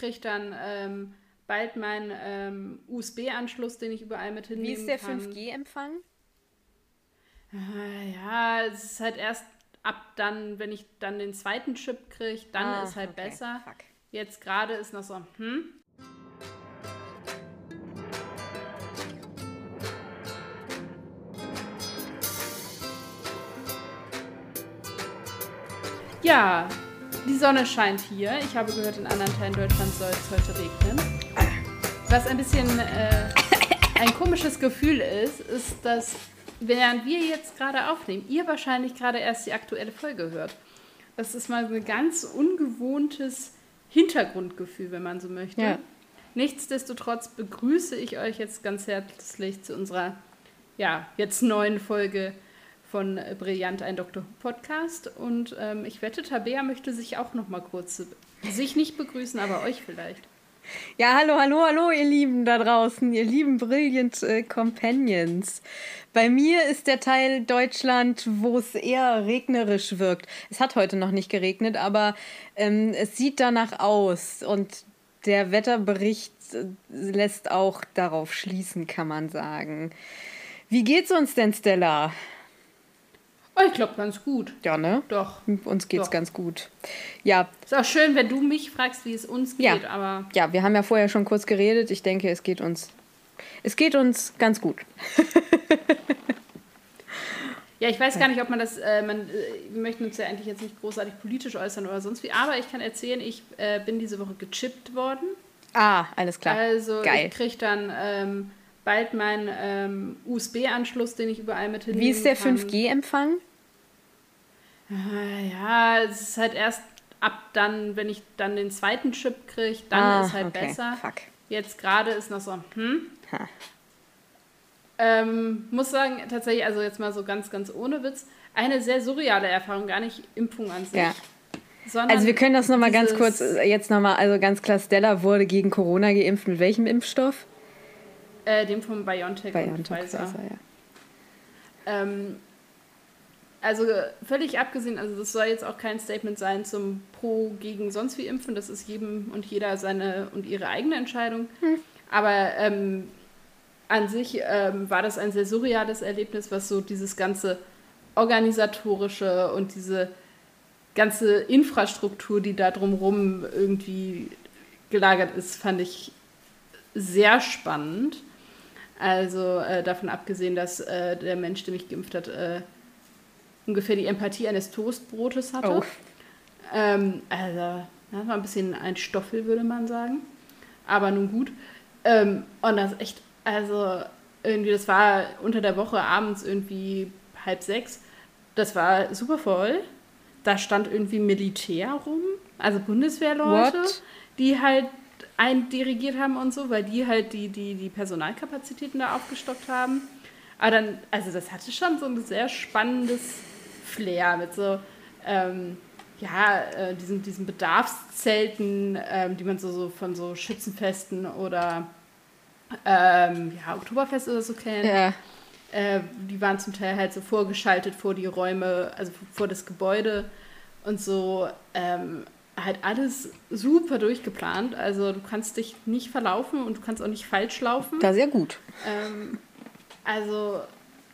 kriege dann ähm, bald meinen ähm, USB-Anschluss, den ich überall mit hinnehmen Wie ist der kann. 5G-Empfang? Ah, Ja, es ist halt erst ab dann, wenn ich dann den zweiten Chip kriege, dann Ah, ist halt okay. besser. Fuck. Jetzt gerade ist noch so, hm? Ja, die Sonne scheint hier. Ich habe gehört, in anderen Teilen Deutschlands soll es heute regnen. Was ein bisschen äh, ein komisches Gefühl ist, ist, dass während wir jetzt gerade aufnehmen, ihr wahrscheinlich gerade erst die aktuelle Folge hört. Das ist mal so ein ganz ungewohntes Hintergrundgefühl, wenn man so möchte. Ja. Nichtsdestotrotz begrüße ich euch jetzt ganz herzlich zu unserer ja, jetzt neuen Folge von Brillant ein. Who Podcast. Und ähm, ich wette, Tabea möchte sich auch noch mal kurz, sich nicht begrüßen, aber euch vielleicht. Ja, hallo, hallo, hallo, ihr Lieben da draußen, ihr lieben Brilliant äh, Companions. Bei mir ist der Teil Deutschland, wo es eher regnerisch wirkt. Es hat heute noch nicht geregnet, aber ähm, es sieht danach aus und der Wetterbericht äh, lässt auch darauf schließen, kann man sagen. Wie geht's uns denn, Stella? Oh, ich glaube ganz gut. Ja, ne? Doch. Uns geht's Doch. ganz gut. Ja, Ist auch schön, wenn du mich fragst, wie es uns Ja. geht, aber ja, wir haben ja vorher schon kurz geredet. Ich denke, es geht uns, es geht uns ganz gut. ja, ich weiß gar nicht, ob man das, äh, man, äh, wir möchten uns ja eigentlich jetzt nicht großartig politisch äußern oder sonst wie, aber ich kann erzählen, ich äh, bin diese Woche gechippt worden. Ah, alles klar. Also Geil. ich kriege dann ähm, bald meinen ähm, USB-Anschluss, den ich überall mit hinnehmen Wie ist der kann. 5G-Empfang? Ja, es ist halt erst ab dann, wenn ich dann den zweiten Chip kriege, dann Ah, ist halt okay. besser. Fuck. Jetzt gerade ist noch so, hm. Ha. Ähm, muss sagen, tatsächlich, also jetzt mal so ganz, ganz ohne Witz, eine sehr surreale Erfahrung, gar nicht Impfung an sich. Ja. Also wir können das nochmal ganz kurz, äh, jetzt nochmal, also ganz klar, Stella wurde gegen Corona geimpft. Mit welchem Impfstoff? Äh, dem von BioNTech, BioNTech, Pfizer. Pfizer, ja. Ähm, also völlig abgesehen, also das soll jetzt auch kein Statement sein zum Pro gegen sonst wie Impfen, das ist jedem und jeder seine und ihre eigene Entscheidung. Aber ähm, an sich ähm, war das ein sehr surreales Erlebnis, was so dieses ganze organisatorische und diese ganze Infrastruktur, die da drumherum irgendwie gelagert ist, fand ich sehr spannend. Also äh, davon abgesehen, dass äh, der Mensch, der mich geimpft hat, äh, ungefähr die Empathie eines Toastbrotes hatte. Oh. Ähm, also, das war ein bisschen ein Stoffel, würde man sagen. Aber nun gut. Ähm, und das echt, also irgendwie, das war unter der Woche abends irgendwie halb sechs. Das war super voll. Da stand irgendwie Militär rum, also Bundeswehrleute, What? die halt eindirigiert haben und so, weil die halt die, die, die Personalkapazitäten da aufgestockt haben. Aber dann, also das hatte schon so ein sehr spannendes Flair mit so, ähm, ja, äh, diesen, diesen Bedarfszelten, ähm, die man so, so von so Schützenfesten oder ähm, ja, Oktoberfest oder so kennt. Ja. Äh, die waren zum Teil halt so vorgeschaltet vor die Räume, also vor das Gebäude und so. Ähm, halt alles super durchgeplant. Also du kannst dich nicht verlaufen und du kannst auch nicht falsch laufen. Da sehr gut. Ähm, also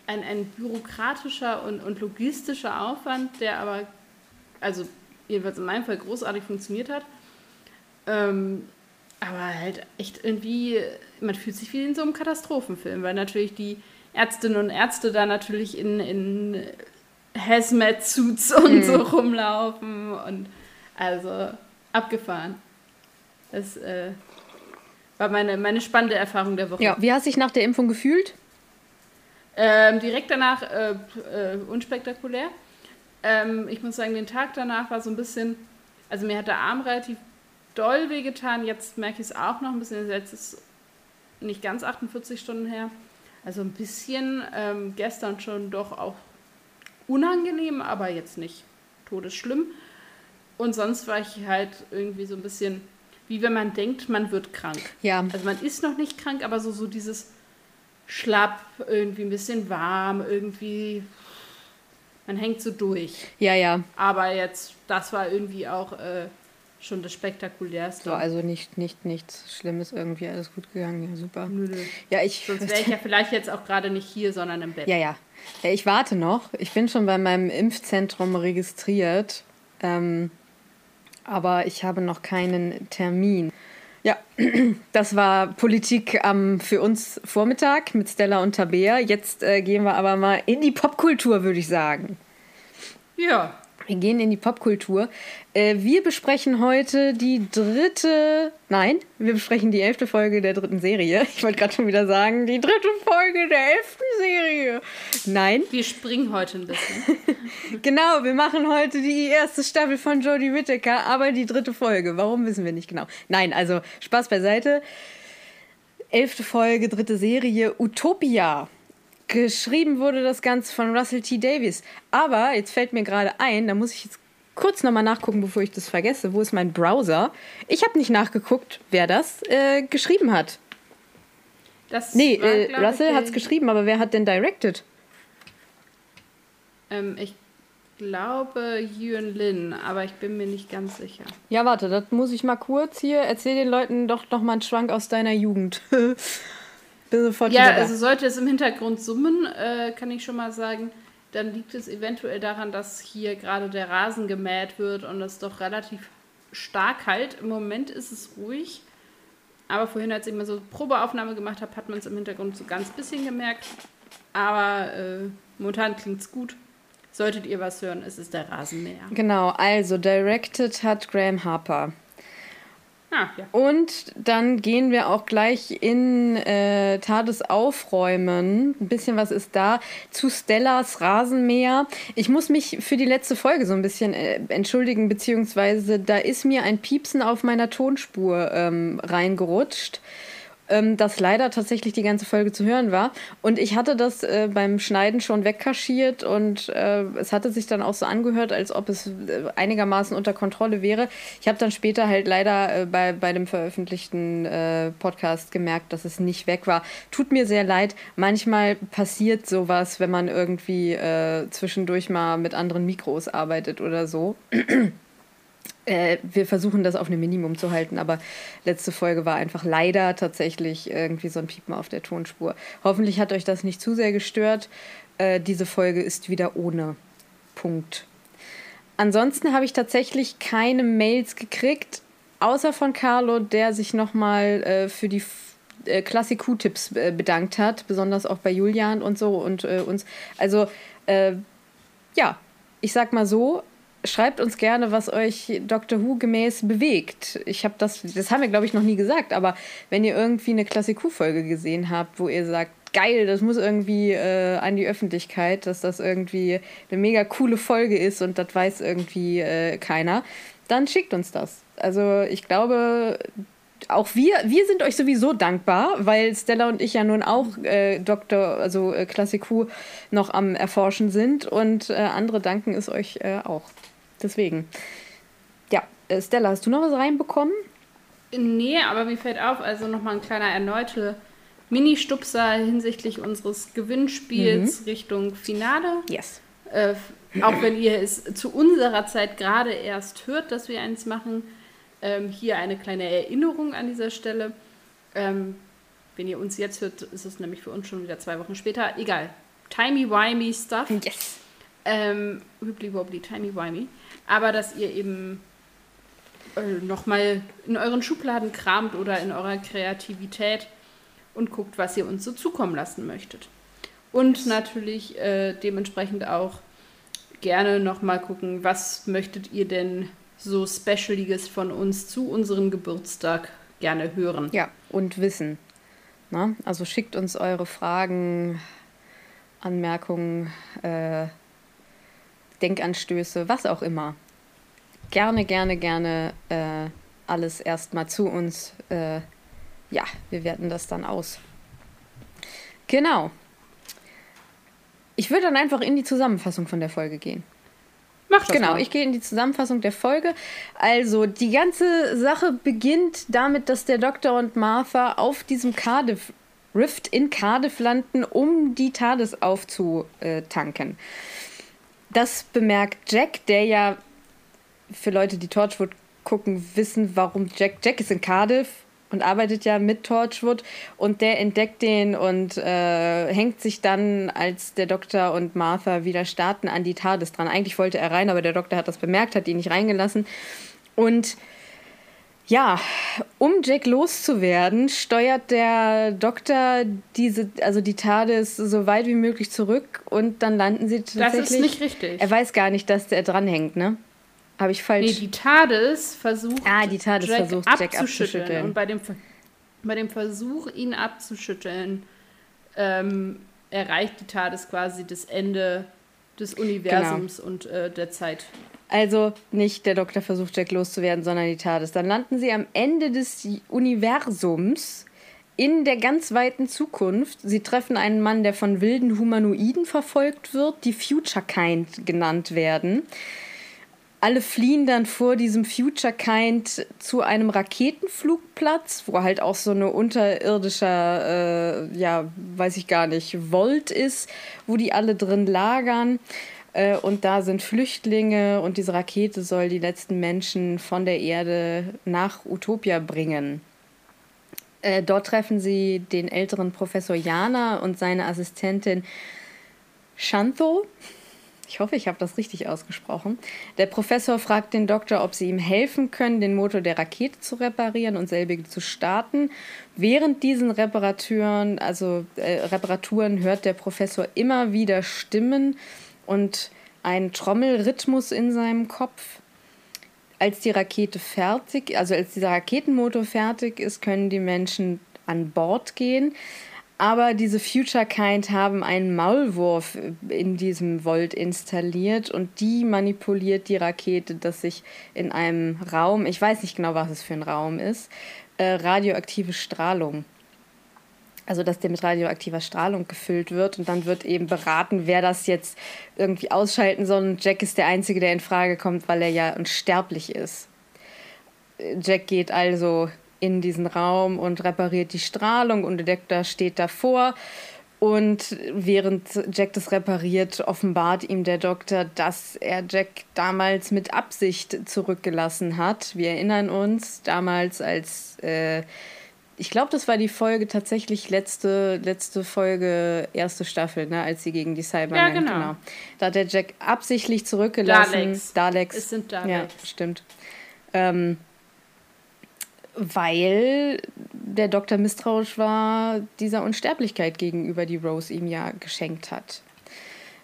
ein, ein bürokratischer und, und logistischer Aufwand, der aber, also jedenfalls in meinem Fall großartig funktioniert hat. Ähm, aber halt echt irgendwie, man fühlt sich wie in so einem Katastrophenfilm, weil natürlich die Ärztinnen und Ärzte da natürlich in, in Hazmat-Suits und so rumlaufen und also abgefahren. Das äh, war meine, meine spannende Erfahrung der Woche. Ja, wie hast du dich nach der Impfung gefühlt? Ähm, direkt danach äh, äh, unspektakulär. Ähm, ich muss sagen, den Tag danach war so ein bisschen, also mir hat der Arm relativ doll wehgetan. Jetzt merke ich es auch noch ein bisschen. Jetzt ist nicht ganz 48 Stunden her. Also ein bisschen ähm, gestern schon doch auch unangenehm, aber jetzt nicht todesschlimm. Und sonst war ich halt irgendwie so ein bisschen, wie wenn man denkt, man wird krank. Ja. Also man ist noch nicht krank, aber so, so dieses schlapp, irgendwie ein bisschen warm, irgendwie, man hängt so durch. Ja, ja. Aber jetzt, das war irgendwie auch äh, schon das Spektakulärste. So, also nicht, nicht, nichts Schlimmes irgendwie, alles gut gegangen, ja, super. Nö, nö. Ja, ich. Sonst wäre ich ja vielleicht jetzt auch gerade nicht hier, sondern im Bett. Ja, ja. ja. Ich warte noch. Ich bin schon bei meinem Impfzentrum registriert. Ähm, aber ich habe noch keinen Termin. Ja, das war Politik am für uns Vormittag mit Stella und Tabea. Jetzt äh, gehen wir aber mal in die Popkultur, würde ich sagen. Ja. Wir gehen in die Popkultur. Äh, wir besprechen heute die dritte, nein, wir besprechen die elfte Folge der dritten Serie. Ich wollte gerade schon wieder sagen, die dritte Folge der elften Serie. Nein. Wir springen heute ein bisschen. genau, wir machen heute die erste Staffel von Jodie Whittaker, aber die dritte Folge. Warum wissen wir nicht genau. Nein, also Spaß beiseite. Elfte Folge, dritte Serie, Utopia. Geschrieben wurde das Ganze von Russell T. Davies. Aber jetzt fällt mir gerade ein, da muss ich jetzt kurz nochmal nachgucken, bevor ich das vergesse. Wo ist mein Browser? Ich habe nicht nachgeguckt, wer das äh, geschrieben hat. Das nee, war, äh, Russell hat es geschrieben, aber wer hat denn directed? Ähm, ich glaube Yuan Lin, aber ich bin mir nicht ganz sicher. Ja, warte, das muss ich mal kurz hier. Erzähl den Leuten doch noch mal einen Schwank aus deiner Jugend. Bin sofort ja, also sollte es im Hintergrund summen, äh, kann ich schon mal sagen, dann liegt es eventuell daran, dass hier gerade der Rasen gemäht wird und es doch relativ stark halt. Im Moment ist es ruhig. Aber vorhin, als ich mal so Probeaufnahme gemacht habe, hat man es im Hintergrund so ganz bisschen gemerkt. Aber äh, momentan klingt es gut. Solltet ihr was hören, es ist der Rasenmäher. Genau, also directed hat Graham Harper. Ah, ja. Und dann gehen wir auch gleich in äh, Tades Aufräumen. Ein bisschen was ist da. Zu Stellas Rasenmäher. Ich muss mich für die letzte Folge so ein bisschen äh, entschuldigen, beziehungsweise da ist mir ein Piepsen auf meiner Tonspur ähm, reingerutscht ähm, das leider tatsächlich die ganze Folge zu hören war. Und ich hatte das äh, beim Schneiden schon wegkaschiert und äh, es hatte sich dann auch so angehört, als ob es äh, einigermaßen unter Kontrolle wäre. Ich habe dann später halt leider äh, bei, bei dem veröffentlichten äh, Podcast gemerkt, dass es nicht weg war. Tut mir sehr leid. Manchmal passiert sowas, wenn man irgendwie äh, zwischendurch mal mit anderen Mikros arbeitet oder so. Äh, wir versuchen das auf einem Minimum zu halten, aber letzte Folge war einfach leider tatsächlich irgendwie so ein Piepen auf der Tonspur. Hoffentlich hat euch das nicht zu sehr gestört. Äh, diese Folge ist wieder ohne Punkt. Ansonsten habe ich tatsächlich keine Mails gekriegt, außer von Carlo, der sich nochmal äh, für die äh, Klassik-Q-Tipps äh, bedankt hat, besonders auch bei Julian und so und äh, uns. Also, äh, ja, ich sag mal so, schreibt uns gerne, was euch Doctor Who gemäß bewegt. Ich habe das, das haben wir glaube ich noch nie gesagt, aber wenn ihr irgendwie eine Klassik Who-Folge gesehen habt, wo ihr sagt, geil, das muss irgendwie äh, an die Öffentlichkeit, dass das irgendwie eine mega coole Folge ist und das weiß irgendwie äh, keiner, dann schickt uns das. Also ich glaube, auch wir, wir sind euch sowieso dankbar, weil Stella und ich ja nun auch äh, Doktor, also äh, Klassik Who noch am Erforschen sind und äh, andere danken es euch äh, auch. Deswegen. Ja, äh, Stella, hast du noch was reinbekommen? Nee, aber mir fällt auf, also nochmal ein kleiner erneuter Mini-Stupser hinsichtlich unseres Gewinnspiels mhm. Richtung Finale. Yes. Äh, auch wenn ihr es zu unserer Zeit gerade erst hört, dass wir eins machen, ähm, hier eine kleine Erinnerung an dieser Stelle. Ähm, wenn ihr uns jetzt hört, ist es nämlich für uns schon wieder zwei Wochen später. Egal. Timey-wimey Stuff. Yes. Ähm, Wibbly-wobbly, timey-wimey aber dass ihr eben äh, nochmal in euren Schubladen kramt oder in eurer Kreativität und guckt, was ihr uns so zukommen lassen möchtet. Und natürlich äh, dementsprechend auch gerne nochmal gucken, was möchtet ihr denn so Specialiges von uns zu unserem Geburtstag gerne hören. Ja, und wissen. Na? Also schickt uns eure Fragen, Anmerkungen, äh, Denkanstöße, was auch immer. Gerne, gerne, gerne äh, alles erstmal zu uns. Äh, ja, wir werten das dann aus. Genau. Ich würde dann einfach in die Zusammenfassung von der Folge gehen. Mach das Genau, mal. ich gehe in die Zusammenfassung der Folge. Also, die ganze Sache beginnt damit, dass der Doktor und Martha auf diesem Cardiff Rift in Cardiff landen, um die TARDIS aufzutanken. Das bemerkt Jack, der ja für Leute, die Torchwood nachgucken, wissen, warum Jack. Jack ist in Cardiff und arbeitet ja mit Torchwood und der entdeckt den und äh, hängt sich dann, als der Doktor und Martha wieder starten, an die TARDIS dran. Eigentlich wollte er rein, aber der Doktor hat das bemerkt, hat ihn nicht reingelassen. Und ja, um Jack loszuwerden, steuert der Doktor diese, also die TARDIS so weit wie möglich zurück und dann landen sie tatsächlich. Das ist nicht richtig. Er weiß gar nicht, dass der dranhängt, ne? Habe ich falsch. Nee, die TARDIS versucht, ah, die TARDIS Jack, versucht Jack abzuschütteln. abzuschütteln. Und bei dem, bei dem Versuch, ihn abzuschütteln, ähm, erreicht die TARDIS quasi das Ende des Universums genau. und äh, der Zeit. Also nicht der Doktor versucht, Jack loszuwerden, sondern die TARDIS. Dann landen sie am Ende des Universums in der ganz weiten Zukunft. Sie treffen einen Mann, der von wilden Humanoiden verfolgt wird, die Future Kind genannt werden alle fliehen dann vor diesem Future Kind zu einem Raketenflugplatz, wo halt auch so eine unterirdischer, äh, ja, weiß ich gar nicht, Volt ist, wo die alle drin lagern. Äh, und da sind Flüchtlinge und diese Rakete soll die letzten Menschen von der Erde nach Utopia bringen. Äh, dort treffen sie den älteren Professor Jana und seine Assistentin Shantho. Ich hoffe, ich habe das richtig ausgesprochen. Der Professor fragt den Doktor, ob sie ihm helfen können, den Motor der Rakete zu reparieren und selbige zu starten. Während diesen Reparaturen, also äh, Reparaturen, hört der Professor immer wieder Stimmen und einen Trommelrhythmus in seinem Kopf. Als die Rakete fertig, also als dieser Raketenmotor fertig ist, können die Menschen an Bord gehen. Aber diese Future Kind haben einen Maulwurf in diesem Volt installiert und die manipuliert die Rakete, dass sich in einem Raum, ich weiß nicht genau, was es für ein Raum ist, äh, radioaktive Strahlung. Also, dass der mit radioaktiver Strahlung gefüllt wird und dann wird eben beraten, wer das jetzt irgendwie ausschalten soll. Und Jack ist der Einzige, der in Frage kommt, weil er ja unsterblich ist. Jack geht also in diesen Raum und repariert die Strahlung und der Doktor steht davor. Und während Jack das repariert, offenbart ihm der Doktor, dass er Jack damals mit Absicht zurückgelassen hat. Wir erinnern uns, damals als, äh, ich glaube, das war die Folge tatsächlich letzte, letzte Folge, erste Staffel, ne, als sie gegen die Cybermen, ja, genau. genau. Da hat der Jack absichtlich zurückgelassen. Daleks. Daleks. Es sind Daleks. Ja, stimmt. Ähm, weil der Doktor misstrauisch war dieser Unsterblichkeit gegenüber, die Rose ihm ja geschenkt hat.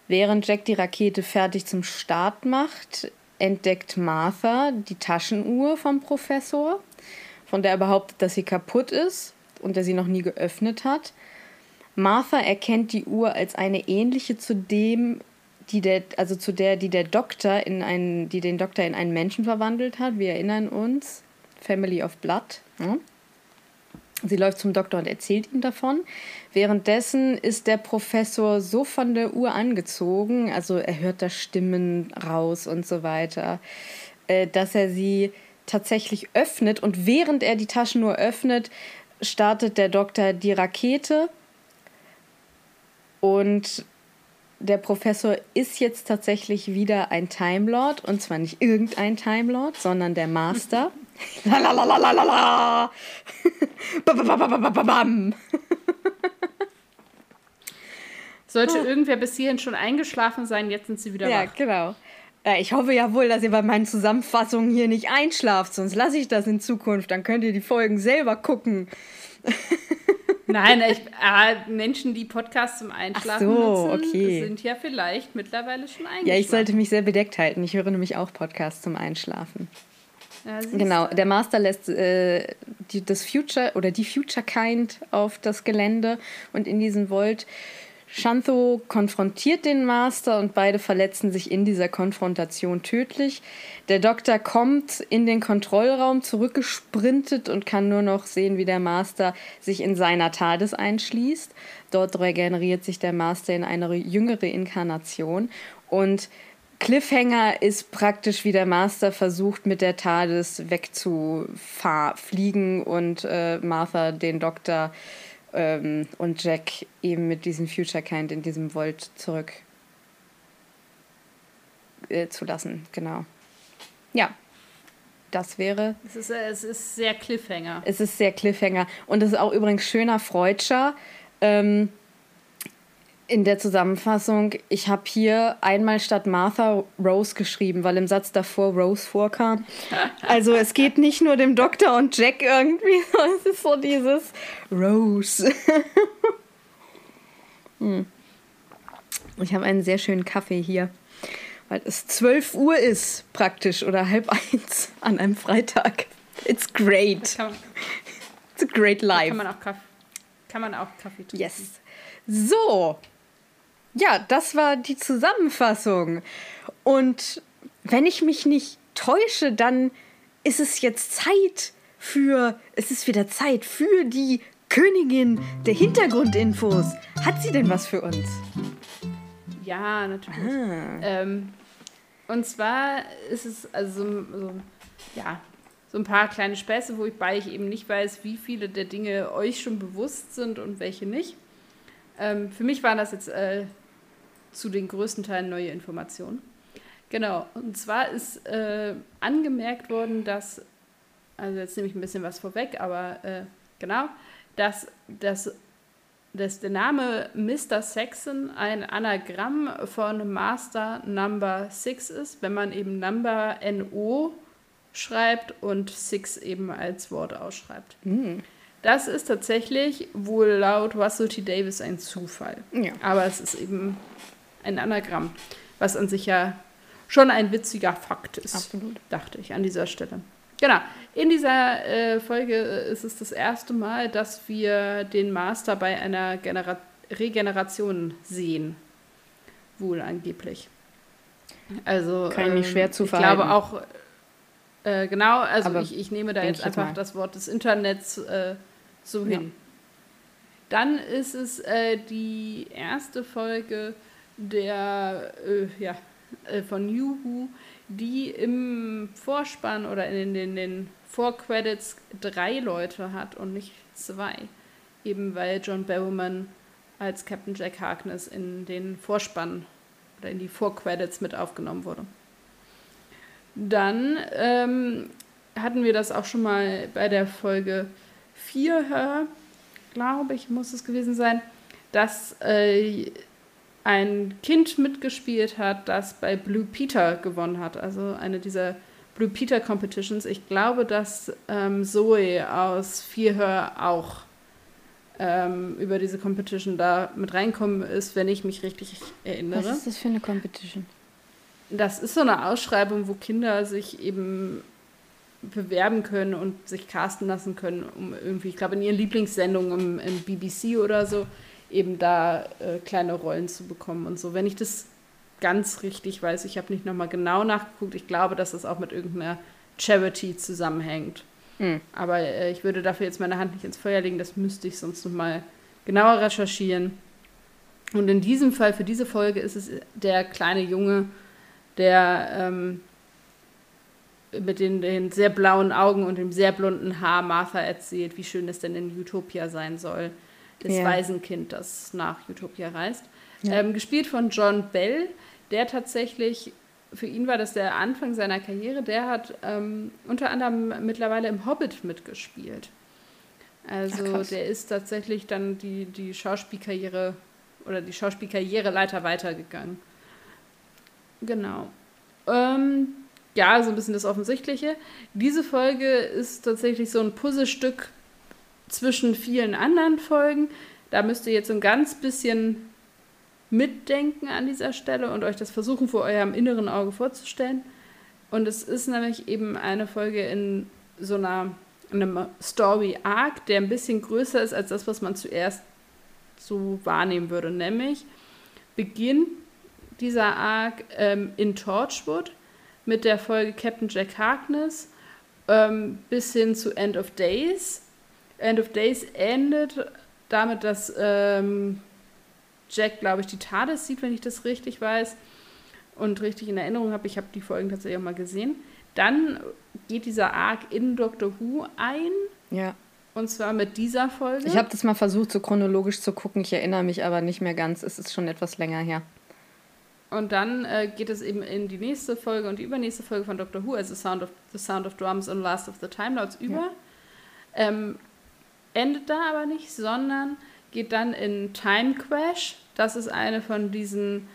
Während Jack die Rakete fertig zum Start macht, entdeckt Martha die Taschenuhr vom Professor, von der er behauptet, dass sie kaputt ist und der sie noch nie geöffnet hat. Martha erkennt die Uhr als eine ähnliche zu dem, die der, also zu der, die der Doktor in einen, die den Doktor in einen Menschen verwandelt hat. Wir erinnern uns. Family of Blood. Ja. Sie läuft zum Doktor und erzählt ihm davon. Währenddessen ist der Professor so von der Uhr angezogen, also er hört da Stimmen raus und so weiter, äh, dass er sie tatsächlich öffnet. Und während er die Taschenuhr öffnet, startet der Doktor die Rakete. Und der Professor ist jetzt tatsächlich wieder ein Time Lord. Und zwar nicht irgendein Time Lord, sondern der Master. La la la la la la la. Bam. Sollte irgendwer bis hierhin schon eingeschlafen sein, jetzt sind sie wieder ja, wach. Ja, genau. Äh, ich hoffe ja wohl, dass ihr bei meinen Zusammenfassungen hier nicht einschlaft, sonst lasse ich das in Zukunft. Dann könnt ihr die Folgen selber gucken. Nein, ich, äh, Menschen, die Podcasts zum Einschlafen so, nutzen, okay. sind ja vielleicht mittlerweile schon eingeschlafen. Ja, ich sollte mich sehr bedeckt halten. Ich höre nämlich auch Podcasts zum Einschlafen. Ja, genau, der Master lässt äh, die, das Future oder die Future Kind auf das Gelände und in diesen Volt. Shantho konfrontiert den Master und beide verletzen sich in dieser Konfrontation tödlich. Der Doktor kommt in den Kontrollraum zurückgesprintet und kann nur noch sehen, wie der Master sich in seiner TARDIS einschließt. Dort regeneriert sich der Master in eine jüngere Inkarnation und Cliffhanger ist praktisch, wie der Master versucht, mit der TARDIS wegzufliegen und äh, Martha den Doktor ähm, und Jack eben mit diesem Future Kind in diesem Volt zurück äh, zu lassen. Genau. Ja. Das wäre. Es ist, äh, es ist sehr Cliffhanger. Es ist sehr Cliffhanger. Und es ist auch übrigens schöner Freudscher. Ähm, in der Zusammenfassung, ich habe hier einmal statt Martha Rose geschrieben, weil im Satz davor Rose vorkam. Also es geht nicht nur dem Doktor und Jack irgendwie, sondern es ist so dieses Rose. hm. Ich habe einen sehr schönen Kaffee hier, weil es 12 Uhr ist praktisch oder halb eins an einem Freitag. It's great. It's a great life. Kann man auch Kaffee, kann man auch Kaffee trinken. Yes. So. Ja, das war die Zusammenfassung. Und wenn ich mich nicht täusche, dann ist es jetzt Zeit für, es ist wieder Zeit für die Königin der Hintergrundinfos. Hat sie denn was für uns? Ja, natürlich. Ah. Ähm, und zwar ist es also so, ja, so ein paar kleine Späße, wobei ich eben nicht weiß, wie viele der Dinge euch schon bewusst sind und welche nicht. Ähm, für mich waren das jetzt äh, zu den größten Teilen neue Informationen. Genau, und zwar ist äh, angemerkt worden, dass, also jetzt nehme ich ein bisschen was vorweg, aber äh, genau, dass, dass, dass der Name Mr. Saxon ein Anagramm von Master Number 6 ist, wenn man eben Number NO schreibt und Six eben als Wort ausschreibt. Hm. Das ist tatsächlich wohl laut Russell T. Davis ein Zufall. Ja. Aber es ist eben ein Anagramm, was an sich ja schon ein witziger Fakt ist. Absolut. Dachte ich an dieser Stelle. Genau. In dieser äh, Folge ist es das erste Mal, dass wir den Master bei einer Genera Regeneration sehen. Wohl angeblich. Also. Kann ich mich ähm, schwer zu Ich verhalten. glaube auch. Äh, genau, also Aber ich, ich nehme da ich jetzt einfach mal. das Wort des Internets äh, so Ja. hin. Dann ist es äh, die erste Folge der, äh, ja, äh, von Juhu, die im Vorspann oder in den, den Vorcredits drei Leute hat und nicht zwei. Eben weil John Barrowman als Captain Jack Harkness in den Vorspann oder in die Vorcredits mit aufgenommen wurde. Dann ähm, hatten wir das auch schon mal bei der Folge 4, glaube ich, muss es gewesen sein, dass äh, ein Kind mitgespielt hat, das bei Blue Peter gewonnen hat. Also eine dieser Blue Peter Competitions. Ich glaube, dass ähm, Zoe aus Vierhör auch ähm, über diese Competition da mit reinkommen ist, wenn ich mich richtig erinnere. Was ist das für eine Competition? Das ist so eine Ausschreibung, wo Kinder sich eben bewerben können und sich casten lassen können, um irgendwie, ich glaube, in ihren Lieblingssendungen im, im BBC oder so, eben da äh, kleine Rollen zu bekommen und so. Wenn ich das ganz richtig weiß, ich habe nicht nochmal genau nachgeguckt, ich glaube, dass das auch mit irgendeiner Charity zusammenhängt. Hm. Aber äh, ich würde dafür jetzt meine Hand nicht ins Feuer legen, das müsste ich sonst nochmal genauer recherchieren. Und in diesem Fall, für diese Folge, ist es der kleine Junge, der ähm, mit den, den sehr blauen Augen und dem sehr blonden Haar Martha erzählt, wie schön es denn in Utopia sein soll. Das Ja. Waisenkind, das nach Utopia reist. Ja. Ähm, gespielt von John Bell, der tatsächlich, für ihn war das der Anfang seiner Karriere, der hat ähm, unter anderem mittlerweile im Hobbit mitgespielt. Also Ach, der ist tatsächlich dann die, die Schauspielkarriere oder die Schauspielkarriereleiter weitergegangen. Genau. Ähm, ja, so ein bisschen das Offensichtliche. Diese Folge ist tatsächlich so ein Puzzlestück zwischen vielen anderen Folgen. Da müsst ihr jetzt so ein ganz bisschen mitdenken an dieser Stelle und euch das versuchen vor eurem inneren Auge vorzustellen. Und es ist nämlich eben eine Folge in so einer in einem Story Arc, der ein bisschen größer ist als das, was man zuerst so wahrnehmen würde. Nämlich beginnt dieser Arc ähm, in Torchwood mit der Folge Captain Jack Harkness ähm, bis hin zu End of Days. End of Days endet damit, dass ähm, Jack, glaube ich, die TARDIS sieht, wenn ich das richtig weiß und richtig in Erinnerung habe. Ich habe die Folgen tatsächlich auch mal gesehen. Dann geht dieser Arc in Doctor Who ein, Ja. und zwar mit dieser Folge. Ich habe das mal versucht, so chronologisch zu gucken. Ich erinnere mich aber nicht mehr ganz. Es ist schon etwas länger her. Und dann äh, geht es eben in die nächste Folge und die übernächste Folge von Doctor Who, also Sound of, The Sound of Drums und Last of the Time Lords über. Ja. Ähm, endet da aber nicht, sondern geht dann in Time Crash. Das ist eine von diesen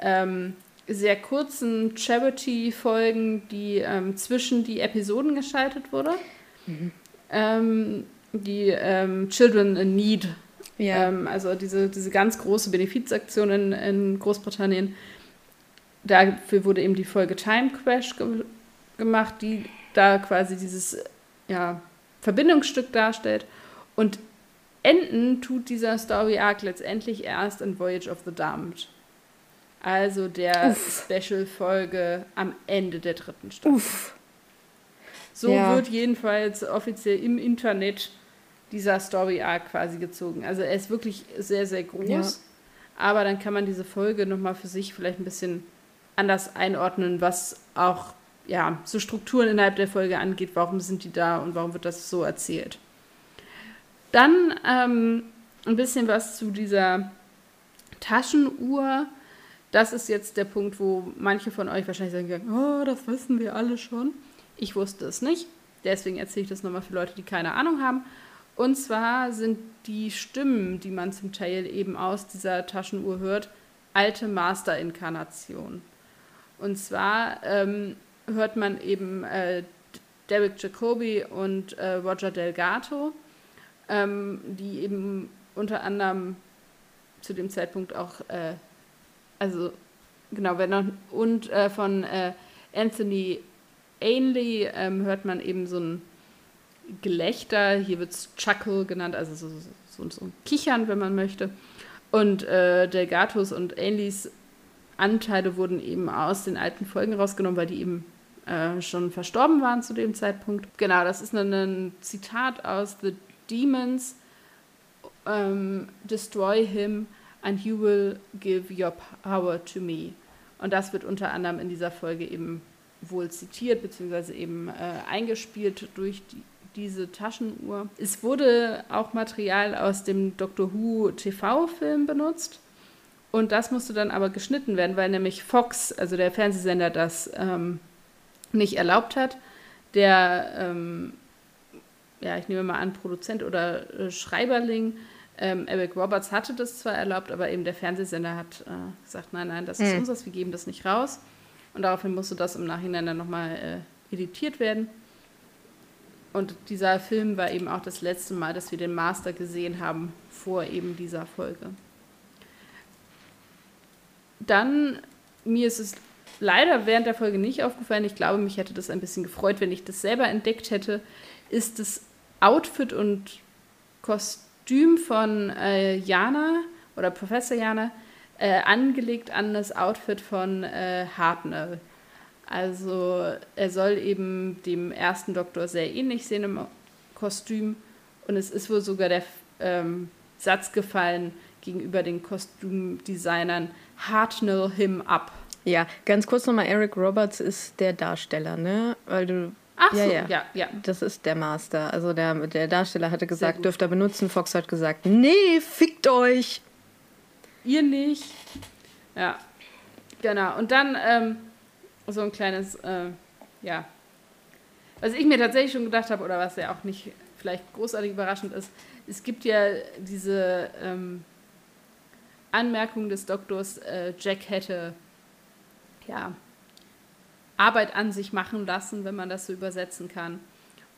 ähm, sehr kurzen Charity-Folgen, die ähm, zwischen die Episoden geschaltet wurde. Mhm. Ähm, die ähm, Children in Need. Ja. Ähm, also diese, diese ganz große Benefizaktion in, in Großbritannien. Dafür wurde eben die Folge Time Crash ge gemacht, die da quasi dieses ja, Verbindungsstück darstellt. Und enden tut dieser Story Arc letztendlich erst in Voyage of the Damned. Also der Special-Folge am Ende der dritten Staffel. Uff. So ja. wird jedenfalls offiziell im Internet dieser Story Arc quasi gezogen. Also er ist wirklich sehr, sehr groß. Ja. Aber dann kann man diese Folge nochmal für sich vielleicht ein bisschen anders einordnen, was auch ja, so Strukturen innerhalb der Folge angeht. Warum sind die da und warum wird das so erzählt? Dann ähm, ein bisschen was zu dieser Taschenuhr. Das ist jetzt der Punkt, wo manche von euch wahrscheinlich sagen, oh, das wissen wir alle schon. Ich wusste es nicht. Deswegen erzähle ich das nochmal für Leute, die keine Ahnung haben. Und zwar sind die Stimmen, die man zum Teil eben aus dieser Taschenuhr hört, alte Master-Inkarnationen. Und zwar ähm, hört man eben äh, Derek Jacobi und äh, Roger Delgato ähm, die eben unter anderem zu dem Zeitpunkt auch, äh, also genau, wenn noch, und äh, von äh, Anthony Ainley ähm, hört man eben so ein Gelächter, hier wird es Chuckle genannt, also so, so, so, ein Kichern, wenn man möchte. Und äh, Delgatos und Ainleys Anteile wurden eben aus den alten Folgen rausgenommen, weil die eben äh, schon verstorben waren zu dem Zeitpunkt. Genau, das ist ein, Zitat aus The demons um, destroy him and you will give your power to me. Und das wird unter anderem in dieser Folge eben wohl zitiert, beziehungsweise eben äh, eingespielt durch die, diese Taschenuhr. Es wurde auch Material aus dem Doctor Who TV-Film benutzt. Und das musste dann aber geschnitten werden, weil nämlich Fox, also der Fernsehsender, das ähm, nicht erlaubt hat. Der ähm, ja, ich nehme mal an, Produzent oder äh, Schreiberling. Ähm, Eric Roberts hatte das zwar erlaubt, aber eben der Fernsehsender hat äh, gesagt, nein, nein, das ist hm. unseres, wir geben das nicht raus. Und daraufhin musste das im Nachhinein dann nochmal äh, editiert werden. Und dieser Film war eben auch das letzte Mal, dass wir den Master gesehen haben vor eben dieser Folge. Dann, mir ist es leider während der Folge nicht aufgefallen, ich glaube, mich hätte das ein bisschen gefreut, wenn ich das selber entdeckt hätte, ist es Outfit und Kostüm von äh, Jana oder Professor Jana äh, angelegt an das Outfit von äh, Hartnell. Also er soll eben dem ersten Doktor sehr ähnlich sehen im Kostüm und es ist wohl sogar der ähm, Satz gefallen gegenüber den Kostümdesignern Hartnell him up. Ja, ganz kurz nochmal, Eric Roberts ist der Darsteller, ne? Weil du Ach ja, so, ja. ja, ja. Das ist der Master. Also der, der Darsteller hatte gesagt, dürft ihr benutzen. Fox hat gesagt, nee, fickt euch. Ihr nicht. Ja, genau. Und dann ähm, so ein kleines, äh, ja. Was ich mir tatsächlich schon gedacht habe, oder was ja auch nicht vielleicht großartig überraschend ist, es gibt ja diese ähm, Anmerkung des Doktors, äh, Jack hätte ja Arbeit an sich machen lassen, wenn man das so übersetzen kann.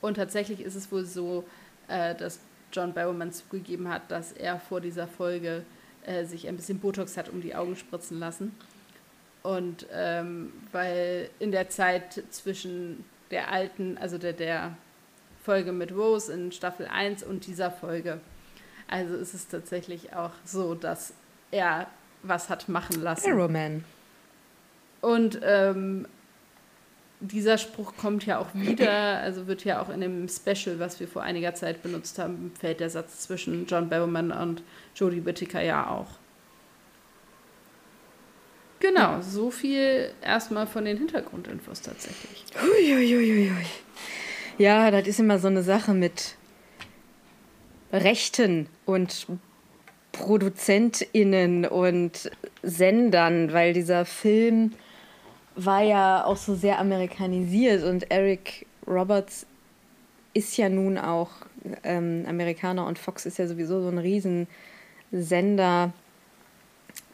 Und tatsächlich ist es wohl so, äh, dass John Barrowman zugegeben hat, dass er vor dieser Folge äh, sich ein bisschen Botox hat um die Augen spritzen lassen. Und ähm, weil in der Zeit zwischen der alten, also der, der Folge mit Rose in Staffel 1 und dieser Folge, also ist es tatsächlich auch so, dass er was hat machen lassen. Arrowman. Und ähm, dieser Spruch kommt ja auch wieder, also wird ja auch in dem Special, was wir vor einiger Zeit benutzt haben, fällt der Satz zwischen John Barrowman und Jodie Whittaker ja auch. Genau, so viel erstmal von den Hintergrundinfos tatsächlich. Uiuiuiui. Ja, das ist immer so eine Sache mit Rechten und ProduzentInnen und Sendern, weil dieser Film war ja auch so sehr amerikanisiert und Eric Roberts ist ja nun auch ähm, Amerikaner und Fox ist ja sowieso so ein Riesensender.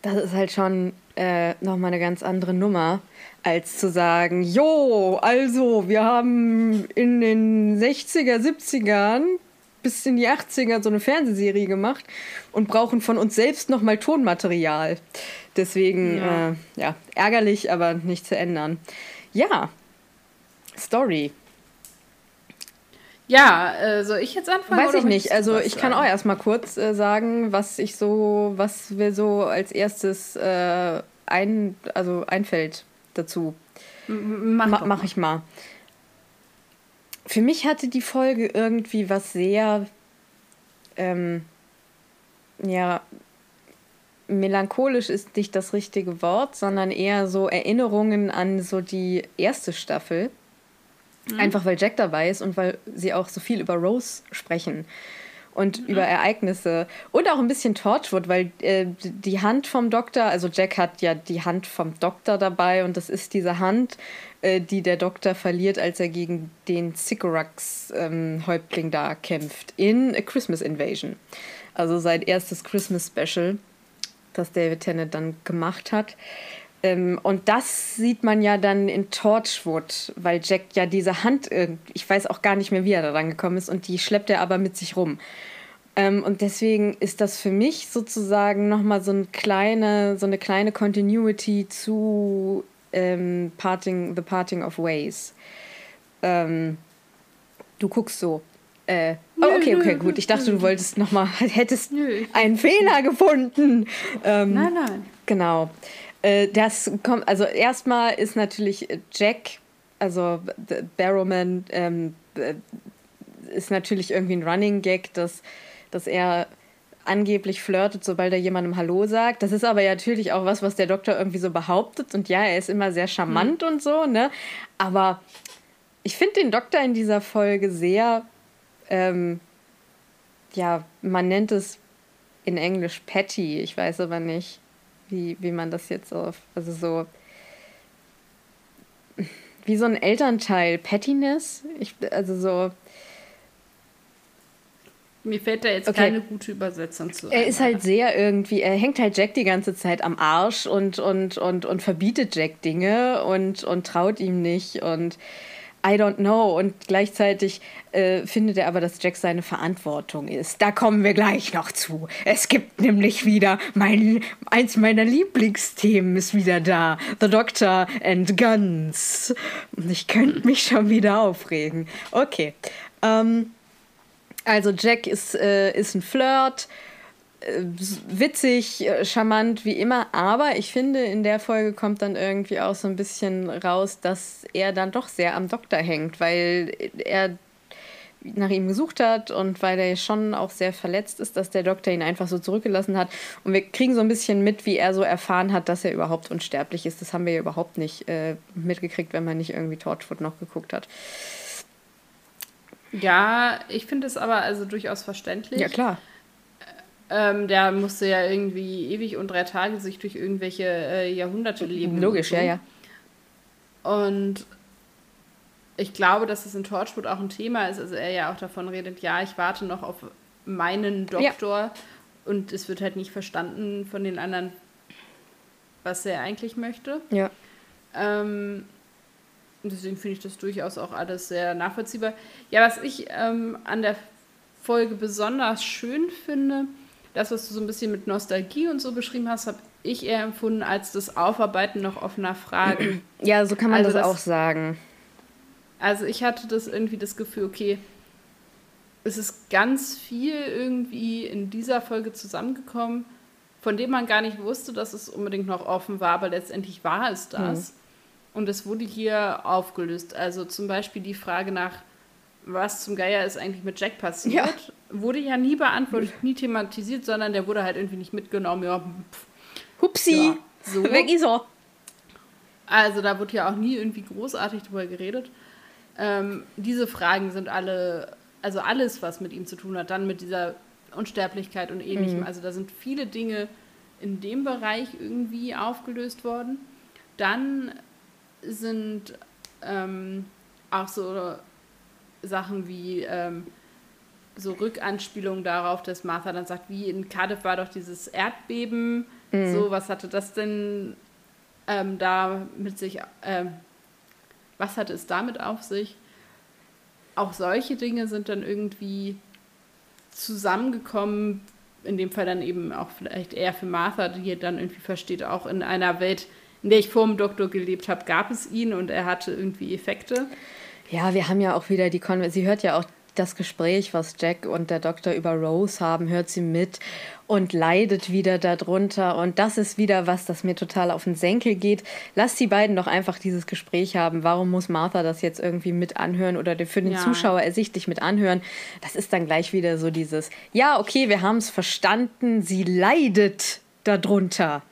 Das ist halt schon äh, nochmal eine ganz andere Nummer, als zu sagen, jo, also wir haben in den 60er, 70ern bis in die 80er so eine Fernsehserie gemacht und brauchen von uns selbst nochmal Tonmaterial. Deswegen, ja. Äh, ja, ärgerlich, aber nicht zu ändern. Ja, Story. Ja, äh, soll ich jetzt anfangen? Weiß ich nicht. Also ich kann auch erstmal kurz äh, sagen, was ich so, was mir so als erstes äh, ein, also einfällt dazu. Mach, Ma mach ich mal. Für mich hatte die Folge irgendwie was sehr, ähm, ja, melancholisch ist nicht das richtige Wort, sondern eher so Erinnerungen an so die erste Staffel. Mhm. Einfach weil Jack dabei ist und weil sie auch so viel über Rose sprechen und mhm. über Ereignisse und auch ein bisschen Torchwood, weil äh, die Hand vom Doktor, also Jack hat ja die Hand vom Doktor dabei und das ist diese Hand, äh, die der Doktor verliert, als er gegen den Sycorax-Häuptling ähm, da kämpft in A Christmas Invasion. Also sein erstes Christmas Special, das David Tennant dann gemacht hat. Ähm, und das sieht man ja dann in Torchwood, weil Jack ja diese Hand, ich weiß auch gar nicht mehr, wie er da rangekommen ist, und die schleppt er aber mit sich rum. Ähm, und deswegen ist das für mich sozusagen nochmal so, eine kleine, so eine kleine Continuity zu ähm, Parting, The Parting of Ways. Ähm, du guckst so. Äh, oh, okay, okay, gut. Ich dachte, du wolltest nochmal, hättest einen Fehler gefunden. Ähm, nein, nein. Genau. Äh, das kommt, also erstmal ist natürlich Jack, also Barrowman, ähm, äh, ist natürlich irgendwie ein Running Gag, dass, dass er angeblich flirtet, sobald er jemandem Hallo sagt. Das ist aber ja natürlich auch was, was der Doktor irgendwie so behauptet. Und ja, er ist immer sehr charmant hm. und so, ne? Aber ich finde den Doktor in dieser Folge sehr, ähm, ja, man nennt es in Englisch petty. Ich weiß aber nicht wie, wie man das jetzt so, also so, wie so ein Elternteil, Pettiness, ich, also so. Mir fällt da jetzt okay. keine gute Übersetzung zu. Er ist halt sehr irgendwie, er hängt halt Jack die ganze Zeit am Arsch und, und, und, und verbietet Jack Dinge und, und traut ihm nicht und I don't know. Und gleichzeitig äh, findet er aber, dass Jack seine Verantwortung ist. Da kommen wir gleich noch zu. Es gibt nämlich wieder mein, eins meiner Lieblingsthemen ist wieder da. The Doctor and Guns. Und ich könnte mich schon wieder aufregen. Okay. Ähm, also Jack ist, äh, ist ein Flirt witzig, äh, charmant wie immer, aber ich finde, in der Folge kommt dann irgendwie auch so ein bisschen raus, dass er dann doch sehr am Doktor hängt, weil er nach ihm gesucht hat und weil er schon auch sehr verletzt ist, dass der Doktor ihn einfach so zurückgelassen hat. Und wir kriegen so ein bisschen mit, wie er so erfahren hat, dass er überhaupt unsterblich ist. Das haben wir ja überhaupt nicht äh, mitgekriegt, wenn man nicht irgendwie Torchwood noch geguckt hat. Ja, ich finde es aber also durchaus verständlich. Ja, klar. Ähm, der musste ja irgendwie ewig und drei Tage sich durch irgendwelche äh, Jahrhunderte leben. Logisch, ja, ja. Und ich glaube, dass es in Torchwood auch ein Thema ist. Also er ja auch davon redet, ja, ich warte noch auf meinen Doktor. Ja. Und es wird halt nicht verstanden von den anderen, was er eigentlich möchte. Ja. Ähm, deswegen finde ich das durchaus auch alles sehr nachvollziehbar. Ja, was ich ähm, an der Folge besonders schön finde, das, was du so ein bisschen mit Nostalgie und so beschrieben hast, habe ich eher empfunden als das Aufarbeiten noch offener Fragen. Ja, so kann man also das, das auch sagen. Also ich hatte das irgendwie das Gefühl, okay, es ist ganz viel irgendwie in dieser Folge zusammengekommen, von dem man gar nicht wusste, dass es unbedingt noch offen war, aber letztendlich war es das. Mhm. Und es wurde hier aufgelöst. Also zum Beispiel die Frage nach, was zum Geier ist eigentlich mit Jack passiert, ja. wurde ja nie beantwortet, nie thematisiert, sondern der wurde halt irgendwie nicht mitgenommen. Ja, pff. Hupsi, ja, so. weg ist er. Also da wurde ja auch nie irgendwie großartig drüber geredet. Ähm, diese Fragen sind alle, also alles, was mit ihm zu tun hat, dann mit dieser Unsterblichkeit und ähnlichem. Mhm. Also da sind viele Dinge in dem Bereich irgendwie aufgelöst worden. Dann sind ähm, auch so Sachen wie ähm, so Rückanspielungen darauf, dass Martha dann sagt, wie in Cardiff war doch dieses Erdbeben. Mhm. So, was hatte das denn ähm, da mit sich, ähm, was hatte es damit auf sich? Auch solche Dinge sind dann irgendwie zusammengekommen, in dem Fall dann eben auch vielleicht eher für Martha, die dann irgendwie versteht, auch in einer Welt, in der ich vor dem Doktor gelebt habe, gab es ihn und er hatte irgendwie Effekte. Ja, wir haben ja auch wieder die Konversation. Sie hört ja auch das Gespräch, was Jack und der Doktor über Rose haben, hört sie mit und leidet wieder darunter. Und das ist wieder was, das mir total auf den Senkel geht. Lass die beiden doch einfach dieses Gespräch haben. Warum muss Martha das jetzt irgendwie mit anhören oder für den ja. Zuschauer ersichtlich mit anhören? Das ist dann gleich wieder so dieses, ja, okay, wir haben es verstanden, sie leidet darunter.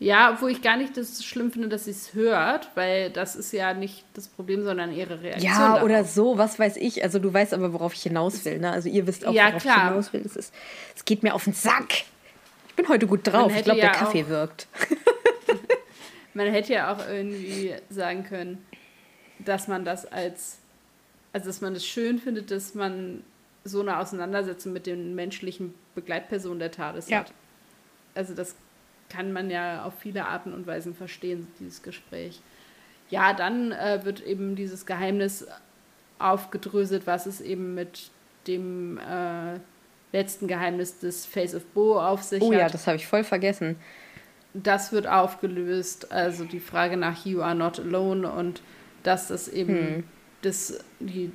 Ja, obwohl ich gar nicht das schlimm finde, dass sie es hört, weil das ist ja nicht das Problem, sondern ihre Reaktion. Ja, darauf. oder so, was weiß ich. Also du weißt aber, worauf ich hinaus will. Ne? Also ihr wisst auch, ja, worauf klar. ich hinaus will. Es, ist, es geht mir auf den Sack. Ich bin heute gut drauf. Ich glaube, ja der Kaffee wirkt. man hätte ja auch irgendwie sagen können, dass man das als, also dass man es das schön findet, dass man so eine Auseinandersetzung mit den menschlichen Begleitpersonen der TARDIS ja. hat. Also das kann man ja auf viele Arten und Weisen verstehen, dieses Gespräch. Ja, dann äh, wird eben dieses Geheimnis aufgedröselt, was es eben mit dem äh, letzten Geheimnis des Face of Bo auf sich oh, hat. Oh ja, das habe ich voll vergessen. Das wird aufgelöst, also die Frage nach You are not alone und dass das eben hm. das, die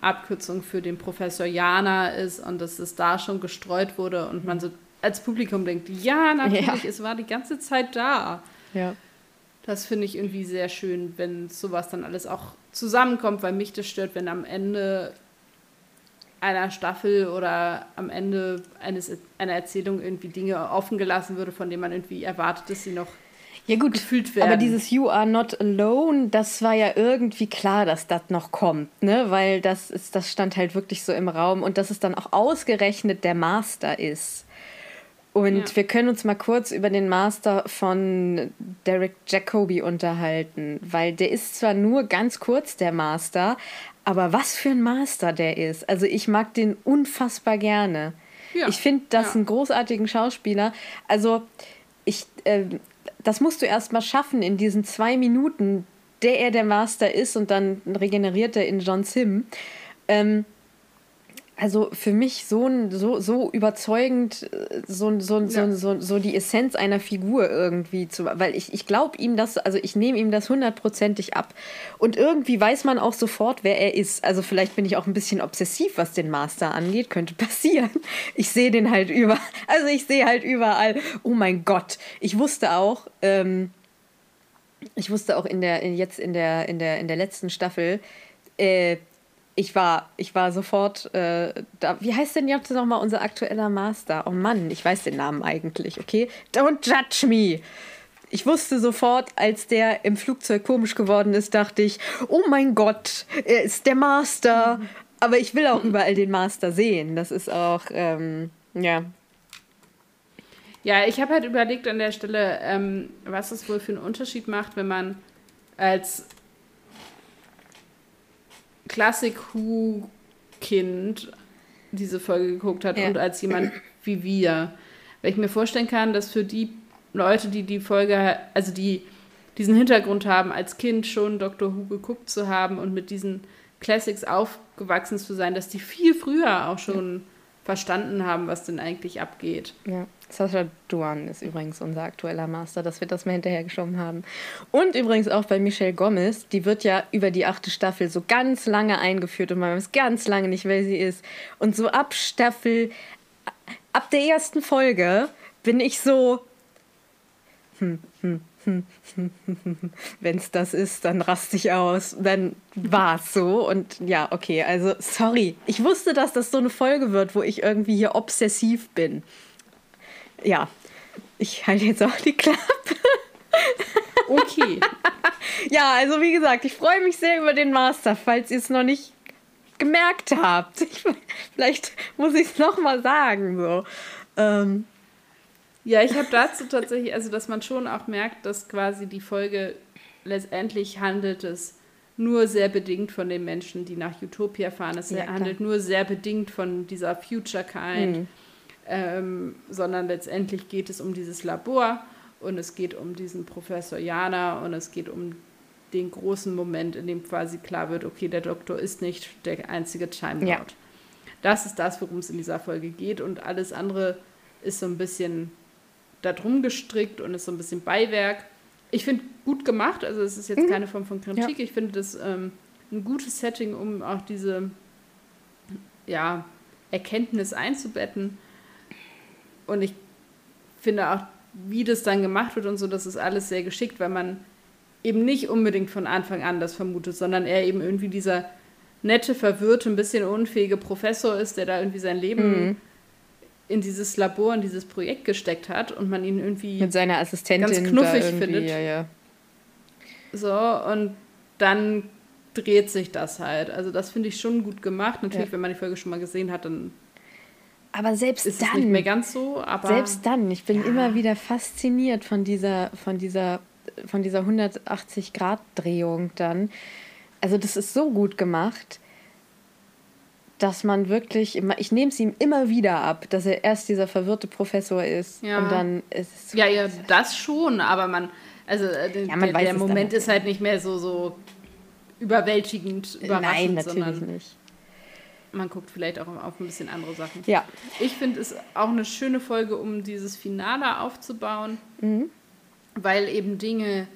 Abkürzung für den Professor Jana ist und dass es da schon gestreut wurde und man so als Publikum denkt, ja, natürlich, ja. es war die ganze Zeit da. Ja. Das finde ich irgendwie sehr schön, wenn sowas dann alles auch zusammenkommt, weil mich das stört, wenn am Ende einer Staffel oder am Ende eines, einer Erzählung irgendwie Dinge offen gelassen würde, von denen man irgendwie erwartet, dass sie noch ja gut, gefühlt werden. Aber dieses You are not alone, das war ja irgendwie klar, dass das noch kommt, ne? Weil das ist, das stand halt wirklich so im Raum und dass es dann auch ausgerechnet der Master ist. Und ja. wir können uns mal kurz über den Master von Derek Jacobi unterhalten, weil der ist zwar nur ganz kurz der Master, aber was für ein Master der ist. Also ich mag den unfassbar gerne. Ja. Ich finde das ja. einen großartigen Schauspieler. Also ich, äh, das musst du erst mal schaffen in diesen zwei Minuten, der er der Master ist und dann regeneriert er in John Sim. Ähm, also für mich so, so, so überzeugend, äh, so, so, ja. so, so, die Essenz einer Figur irgendwie zu, weil ich, ich glaube ihm das, also ich nehme ihm das hundertprozentig ab. Und irgendwie weiß man auch sofort, wer er ist. Also vielleicht bin ich auch ein bisschen obsessiv, was den Master angeht, könnte passieren. Ich sehe den halt überall, also ich sehe halt überall, oh mein Gott. Ich wusste auch, ähm, ich wusste auch in der, jetzt in der, in der, in der letzten Staffel, äh, ich war, ich war sofort äh, da. Wie heißt denn jetzt nochmal unser aktueller Master? Oh Mann, ich weiß den Namen eigentlich, okay? Don't judge me! Ich wusste sofort, als der im Flugzeug komisch geworden ist, dachte ich, oh mein Gott, er ist der Master. Aber ich will auch überall den Master sehen. Das ist auch, ähm, ja. Ja, ich habe halt überlegt an der Stelle, ähm, was es wohl für einen Unterschied macht, wenn man als Classic Who-Kind diese Folge geguckt hat ja. und als jemand wie wir. Weil ich mir vorstellen kann, dass für die Leute, die die Folge, also die diesen Hintergrund haben, als Kind schon Doctor Who geguckt zu haben und mit diesen Classics aufgewachsen zu sein, dass die viel früher auch schon. Verstanden haben, was denn eigentlich abgeht. Ja. Sascha Duan ist übrigens unser aktueller Master, dass wir das mal hinterhergeschoben haben. Und übrigens auch bei Michelle Gomez, die wird ja über die achte Staffel so ganz lange eingeführt und man weiß ganz lange nicht, wer sie ist. Und so ab Staffel, ab der ersten Folge bin ich so, hm, hm, wenn es das ist, dann raste ich aus. Dann war es so. Und ja, okay, also sorry. Ich wusste, dass das so eine Folge wird, wo ich irgendwie hier obsessiv bin ja, ich halte jetzt auch die Klappe. Okay. ja, also wie gesagt, ich freue mich sehr über den Master. Falls ihr es noch nicht gemerkt habt. Ich, vielleicht muss ich es nochmal sagen. So. Ähm. Ja, ich habe dazu tatsächlich, also dass man schon auch merkt, dass quasi die Folge letztendlich handelt es nur sehr bedingt von den Menschen, die nach Utopia fahren. Es ja, handelt klar. nur sehr bedingt von dieser Future Kind, mhm. ähm, sondern letztendlich geht es um dieses Labor und es geht um diesen Professor Jana und es geht um den großen Moment, in dem quasi klar wird, okay, der Doktor ist nicht der einzige Time Lord. Ja. Das ist das, worum es in dieser Folge geht und alles andere ist so ein bisschen darum gestrickt und ist so ein bisschen Beiwerk. Ich finde gut gemacht, also es ist jetzt mhm. keine Form von Kritik. Ja. Ich finde das ähm, ein gutes Setting, um auch diese ja, Erkenntnis einzubetten. Und ich finde auch, wie das dann gemacht wird und so, das ist alles sehr geschickt, weil man eben nicht unbedingt von Anfang an das vermutet, sondern er eben irgendwie dieser nette, verwirrte, ein bisschen unfähige Professor ist, der da irgendwie sein Leben mhm. In dieses Labor, in dieses Projekt gesteckt hat und man ihn irgendwie mit seiner Assistentin ganz knuffig findet. Ja, ja. So, und dann dreht sich das halt. Also das finde ich schon gut gemacht. Natürlich, ja. wenn man die Folge schon mal gesehen hat, dann aber selbst ist dann es nicht mehr ganz so. Aber selbst dann, ich bin ja. immer wieder fasziniert von dieser, von dieser von dieser 180-Grad-Drehung dann. Also das ist so gut gemacht, dass man wirklich immer, ich nehme es ihm immer wieder ab, dass er erst dieser verwirrte Professor ist ja. und dann ist es. Ja, ja, das schon, aber man, also äh, ja, man der, der Moment ist halt nicht mehr so, so überwältigend überraschend, Nein, natürlich sondern nicht. Man guckt vielleicht auch auf ein bisschen andere Sachen. Ja. Ich finde es auch eine schöne Folge, um dieses Finale aufzubauen. Mhm weil eben Dinge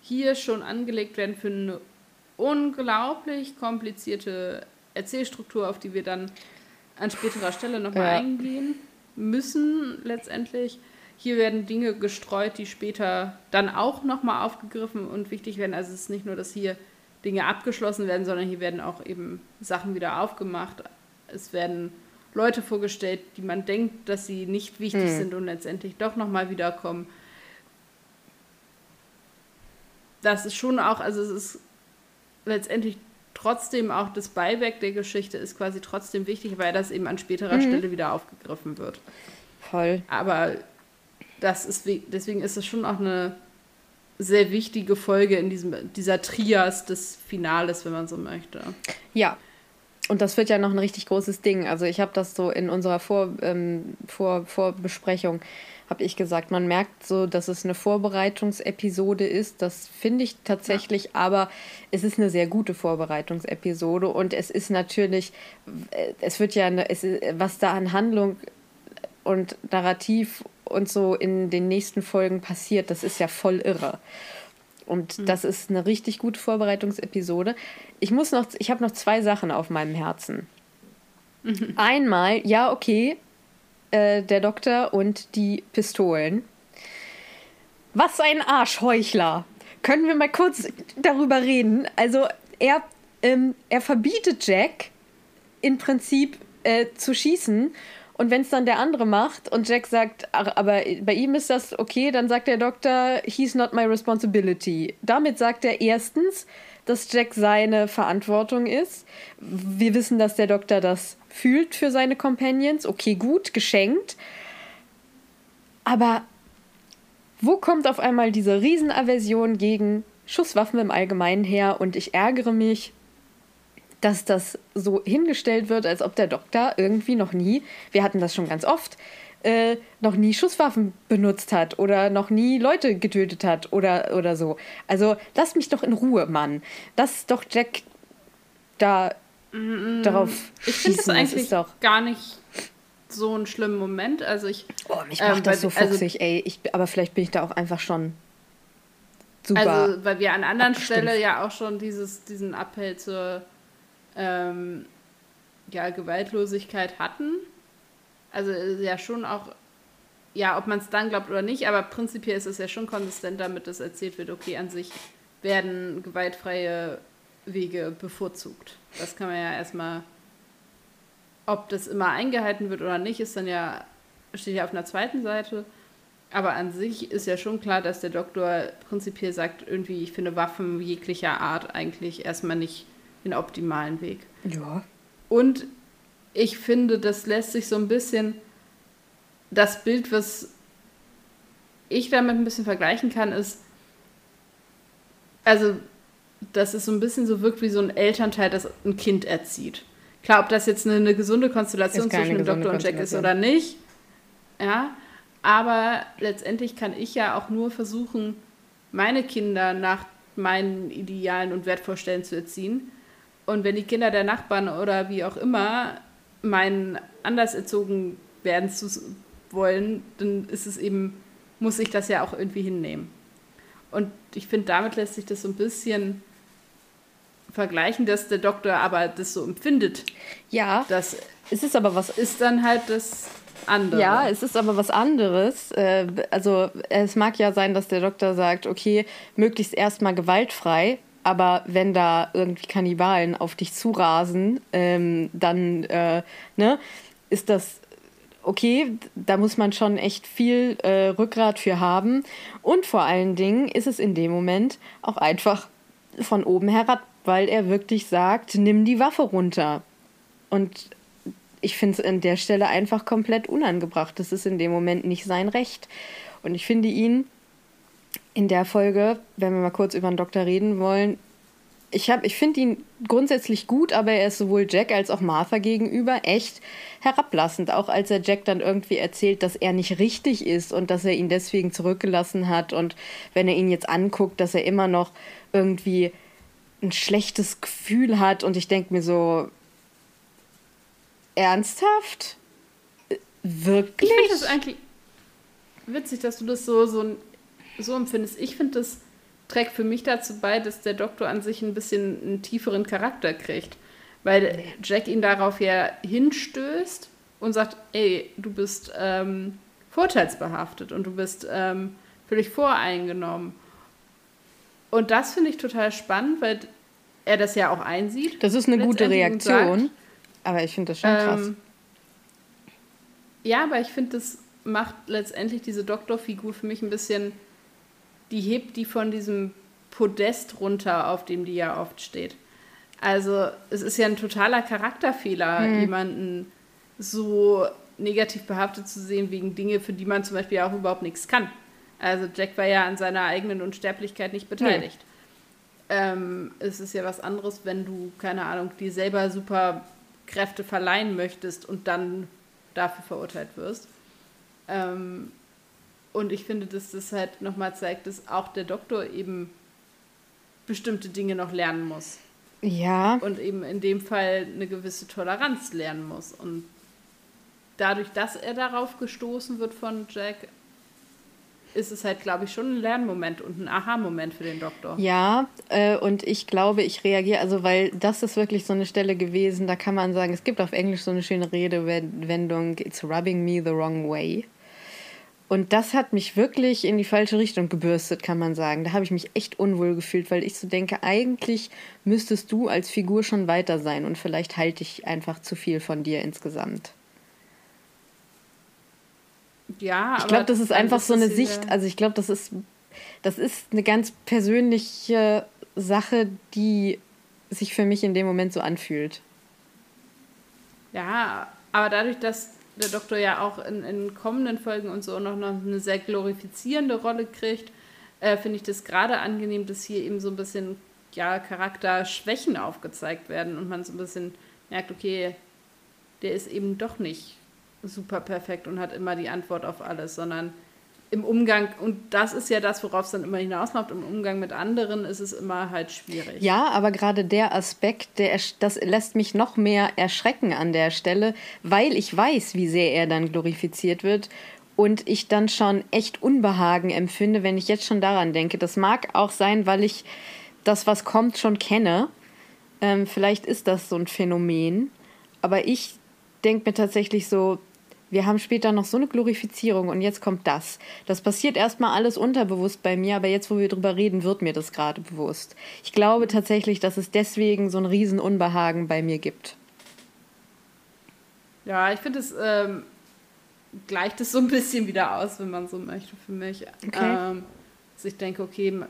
hier schon angelegt werden für eine unglaublich komplizierte Erzählstruktur, auf die wir dann an späterer Stelle nochmal ja. eingehen müssen letztendlich. Hier werden Dinge gestreut, die später dann auch nochmal aufgegriffen und wichtig werden. Also es ist nicht nur, dass hier Dinge abgeschlossen werden, sondern hier werden auch eben Sachen wieder aufgemacht. Es werden Leute vorgestellt, die man denkt, dass sie nicht wichtig mhm. sind und letztendlich doch nochmal wiederkommen das ist schon auch, also es ist letztendlich trotzdem auch das Beiwerk der Geschichte ist quasi trotzdem wichtig, weil das eben an späterer mhm. Stelle wieder aufgegriffen wird. Voll. Aber das ist deswegen ist es schon auch eine sehr wichtige Folge in diesem, dieser Trias des Finales, wenn man so möchte. Ja. Und das wird ja noch ein richtig großes Ding. Also ich habe das so in unserer Vor, ähm, Vor, Vorbesprechung habe ich gesagt. Man merkt so, dass es eine Vorbereitungsepisode ist. Das finde ich tatsächlich, ja. aber es ist eine sehr gute Vorbereitungsepisode und es ist natürlich, es wird ja, eine, es was da an Handlung und Narrativ und so in den nächsten Folgen passiert, das ist ja voll irre. Und mhm. das ist eine richtig gute Vorbereitungsepisode. Ich muss noch, ich habe noch zwei Sachen auf meinem Herzen. Mhm. Einmal, ja, okay, äh, der Doktor und die Pistolen. Was ein Arschheuchler. Können wir mal kurz darüber reden? Also er, ähm, er verbietet Jack im Prinzip äh, zu schießen. Und wenn es dann der andere macht und Jack sagt, ach, aber bei ihm ist das okay, dann sagt der Doktor, he's not my responsibility. Damit sagt er erstens, dass Jack seine Verantwortung ist. Wir wissen, dass der Doktor das fühlt für seine Companions. Okay, gut, geschenkt. Aber wo kommt auf einmal diese Riesenaversion gegen Schusswaffen im Allgemeinen her? Und ich ärgere mich, dass das so hingestellt wird, als ob der Doktor irgendwie noch nie, wir hatten das schon ganz oft, äh, noch nie Schusswaffen benutzt hat oder noch nie Leute getötet hat oder, oder so. Also lass mich doch in Ruhe, Mann. Dass doch Jack da mm, darauf Ich finde das eigentlich das gar nicht so einen schlimmen Moment. Also ich. Oh, mich macht ähm, das so also fuchsig, also, ey. Ich, aber vielleicht bin ich da auch einfach schon super. Also, weil wir an anderen Stellen ja auch schon dieses, diesen Appell zur ähm, ja, Gewaltlosigkeit hatten. Also ja schon auch, ja, ob man es dann glaubt oder nicht, aber prinzipiell ist es ja schon konsistent damit, dass erzählt wird, okay, an sich werden gewaltfreie Wege bevorzugt. Das kann man ja erstmal, ob das immer eingehalten wird oder nicht, ist dann ja, steht ja auf einer zweiten Seite. Aber an sich ist ja schon klar, dass der Doktor prinzipiell sagt, irgendwie, ich finde Waffen jeglicher Art eigentlich erstmal nicht den optimalen Weg. Ja. Und ich finde, das lässt sich so ein bisschen das Bild, was ich damit ein bisschen vergleichen kann, ist, also, dass es so ein bisschen so wirkt wie so ein Elternteil, das ein Kind erzieht. Klar, ob das jetzt eine, eine gesunde Konstellation zwischen dem Doktor und Jack ist oder nicht, ja, aber letztendlich kann ich ja auch nur versuchen, meine Kinder nach meinen Idealen und Wertvorstellungen zu erziehen. Und wenn die Kinder der Nachbarn oder wie auch immer meinen anders erzogen werden zu wollen, dann ist es eben, muss ich das ja auch irgendwie hinnehmen. Und ich finde, damit lässt sich das so ein bisschen vergleichen, dass der Doktor aber das so empfindet. Ja. Das es ist aber was. Ist dann halt das andere. Ja, es ist aber was anderes. Äh, also es mag ja sein, dass der Doktor sagt, okay, möglichst erstmal gewaltfrei, aber wenn da irgendwie Kannibalen auf dich zurasen, ähm, dann äh, ne, ist das okay, da muss man schon echt viel äh, Rückgrat für haben. Und vor allen Dingen ist es in dem Moment auch einfach von oben herab, weil er wirklich sagt, nimm die Waffe runter. Und ich finde es an der Stelle einfach komplett unangebracht. Das ist in dem Moment nicht sein Recht. Und ich finde ihn in der Folge, wenn wir mal kurz über den Doktor reden wollen, ich, ich finde ihn grundsätzlich gut, aber er ist sowohl Jack als auch Martha gegenüber echt herablassend. Auch als er Jack dann irgendwie erzählt, dass er nicht richtig ist und dass er ihn deswegen zurückgelassen hat. Und wenn er ihn jetzt anguckt, dass er immer noch irgendwie ein schlechtes Gefühl hat. Und ich denke mir so, ernsthaft? Wirklich? Ich finde das eigentlich witzig, dass du das so, so, so empfindest. Ich finde das trägt für mich dazu bei, dass der Doktor an sich ein bisschen einen tieferen Charakter kriegt. Weil Jack ihn darauf ja hinstößt und sagt, ey, du bist ähm, vorteilsbehaftet und du bist ähm, völlig voreingenommen. Und das finde ich total spannend, weil er das ja auch einsieht. Das ist eine gute Reaktion, sagt, aber ich finde das schon krass. Ähm, ja, aber ich finde, das macht letztendlich diese Doktorfigur für mich ein bisschen die hebt die von diesem Podest runter, auf dem die ja oft steht. Also es ist ja ein totaler Charakterfehler, mhm. jemanden so negativ behaftet zu sehen wegen Dinge, für die man zum Beispiel auch überhaupt nichts kann. Also Jack war ja an seiner eigenen Unsterblichkeit nicht beteiligt. Mhm. Ähm, es ist ja was anderes, wenn du, keine Ahnung, dir selber super Kräfte verleihen möchtest und dann dafür verurteilt wirst. Ähm, und ich finde, dass das halt nochmal zeigt, dass auch der Doktor eben bestimmte Dinge noch lernen muss. Ja. Und eben in dem Fall eine gewisse Toleranz lernen muss. Und dadurch, dass er darauf gestoßen wird von Jack, ist es halt, glaube ich, schon ein Lernmoment und ein Aha-Moment für den Doktor. Ja, äh, und ich glaube, ich reagiere, also weil das ist wirklich so eine Stelle gewesen, da kann man sagen, es gibt auf Englisch so eine schöne Redewendung, it's rubbing me the wrong way. Und das hat mich wirklich in die falsche Richtung gebürstet, kann man sagen. Da habe ich mich echt unwohl gefühlt, weil ich so denke, eigentlich müsstest du als Figur schon weiter sein und vielleicht halte ich einfach zu viel von dir insgesamt. Ja, ich glaube, das ist einfach so eine Sicht. Also ich glaube, das ist das ist eine ganz persönliche Sache, die sich für mich in dem Moment so anfühlt. Ja, aber dadurch, dass der Doktor ja auch in, in kommenden Folgen und so noch, noch eine sehr glorifizierende Rolle kriegt, äh, finde ich das gerade angenehm, dass hier eben so ein bisschen ja, Charakterschwächen aufgezeigt werden und man so ein bisschen merkt, okay, der ist eben doch nicht super perfekt und hat immer die Antwort auf alles, sondern im Umgang, und das ist ja das, worauf es dann immer hinausläuft, im Umgang mit anderen ist es immer halt schwierig. Ja, aber gerade der Aspekt, der, das lässt mich noch mehr erschrecken an der Stelle, weil ich weiß, wie sehr er dann glorifiziert wird und ich dann schon echt Unbehagen empfinde, wenn ich jetzt schon daran denke. Das mag auch sein, weil ich das, was kommt, schon kenne. Ähm, vielleicht ist das so ein Phänomen, aber ich denke mir tatsächlich so, wir haben später noch so eine Glorifizierung und jetzt kommt das. Das passiert erstmal alles unterbewusst bei mir, aber jetzt, wo wir drüber reden, wird mir das gerade bewusst. Ich glaube tatsächlich, dass es deswegen so ein Riesenunbehagen bei mir gibt. Ja, ich finde es ähm, gleicht es so ein bisschen wieder aus, wenn man so möchte, für mich. Okay. Ähm, dass ich denke, okay,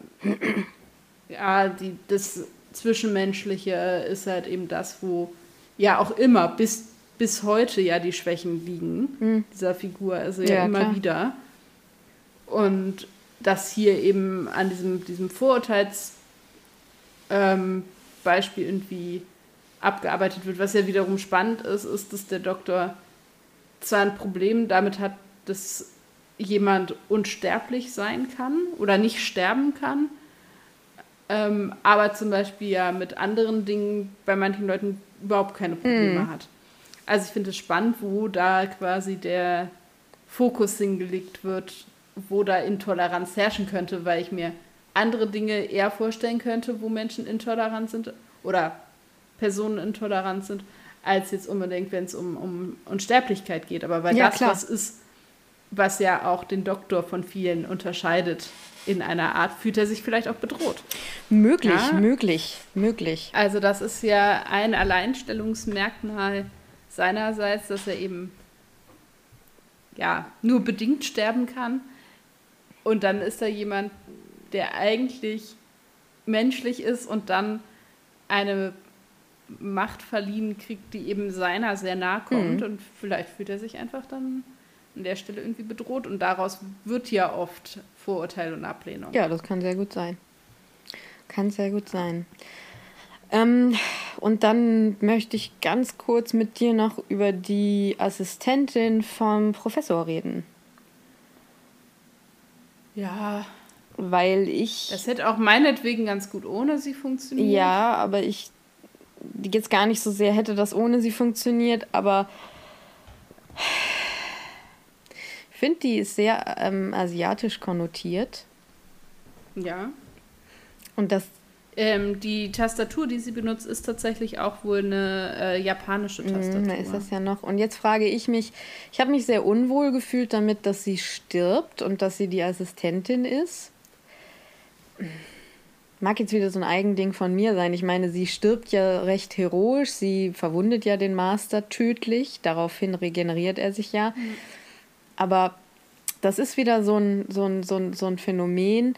ja, die, das Zwischenmenschliche ist halt eben das, wo ja auch immer bis, bis heute ja die Schwächen liegen, mhm. dieser Figur, also ja, ja immer klar. wieder. Und dass hier eben an diesem, diesem Vorurteilsbeispiel ähm, irgendwie abgearbeitet wird. Was ja wiederum spannend ist, ist, dass der Doktor zwar ein Problem damit hat, dass jemand unsterblich sein kann oder nicht sterben kann, ähm, aber zum Beispiel ja mit anderen Dingen bei manchen Leuten überhaupt keine Probleme hm. hat. Also ich finde es spannend, wo da quasi der Fokus hingelegt wird, wo da Intoleranz herrschen könnte, weil ich mir andere Dinge eher vorstellen könnte, wo Menschen intolerant sind oder Personen intolerant sind, als jetzt unbedingt, wenn es um, um Unsterblichkeit geht. Aber weil ja, das klar. was ist, was ja auch den Doktor von vielen unterscheidet in einer Art, fühlt er sich vielleicht auch bedroht. Möglich, ja? möglich, möglich. Also das ist ja ein Alleinstellungsmerkmal seinerseits, dass er eben ja nur bedingt sterben kann. Und dann ist da jemand, der eigentlich menschlich ist und dann eine Macht verliehen kriegt, die eben seiner sehr nahe kommt. Mhm. Und vielleicht fühlt er sich einfach dann an der Stelle irgendwie bedroht. Und daraus wird ja oft Vorurteil und Ablehnung. Ja, das kann sehr gut sein. Kann sehr gut sein. Ähm, und dann möchte ich ganz kurz mit dir noch über die Assistentin vom Professor reden. Ja. Weil ich. Das hätte auch meinetwegen ganz gut ohne sie funktioniert. Ja, aber ich jetzt gar nicht so sehr hätte das ohne sie funktioniert, aber ich finde, die ist sehr ähm, asiatisch konnotiert. Ja. Und das. Ähm, die Tastatur, die sie benutzt, ist tatsächlich auch wohl eine äh, japanische mhm, Tastatur. Da ist das ja noch. Und jetzt frage ich mich, ich habe mich sehr unwohl gefühlt damit, dass sie stirbt und dass sie die Assistentin ist mag jetzt wieder so ein Eigending von mir sein. Ich meine, sie stirbt ja recht heroisch, sie verwundet ja den Master tödlich, daraufhin regeneriert er sich ja. Mhm. Aber das ist wieder so ein, so ein, so ein, so ein Phänomen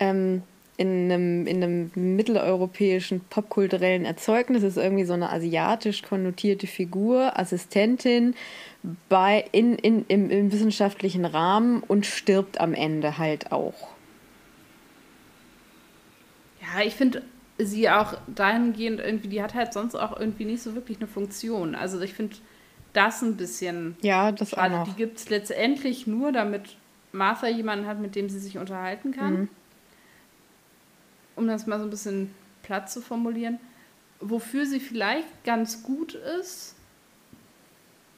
ähm, in, einem, in einem mitteleuropäischen popkulturellen Erzeugnis. Ist irgendwie so eine asiatisch konnotierte Figur, Assistentin bei, in, in, im, im wissenschaftlichen Rahmen und stirbt am Ende halt auch. Ja, ich finde sie auch dahingehend irgendwie, die hat halt sonst auch irgendwie nicht so wirklich eine Funktion. Also ich finde das ein bisschen ja, das schade. Auch noch. Die gibt es letztendlich nur, damit Martha jemanden hat, mit dem sie sich unterhalten kann. Mhm. Um das mal so ein bisschen platt zu formulieren. Wofür sie vielleicht ganz gut ist,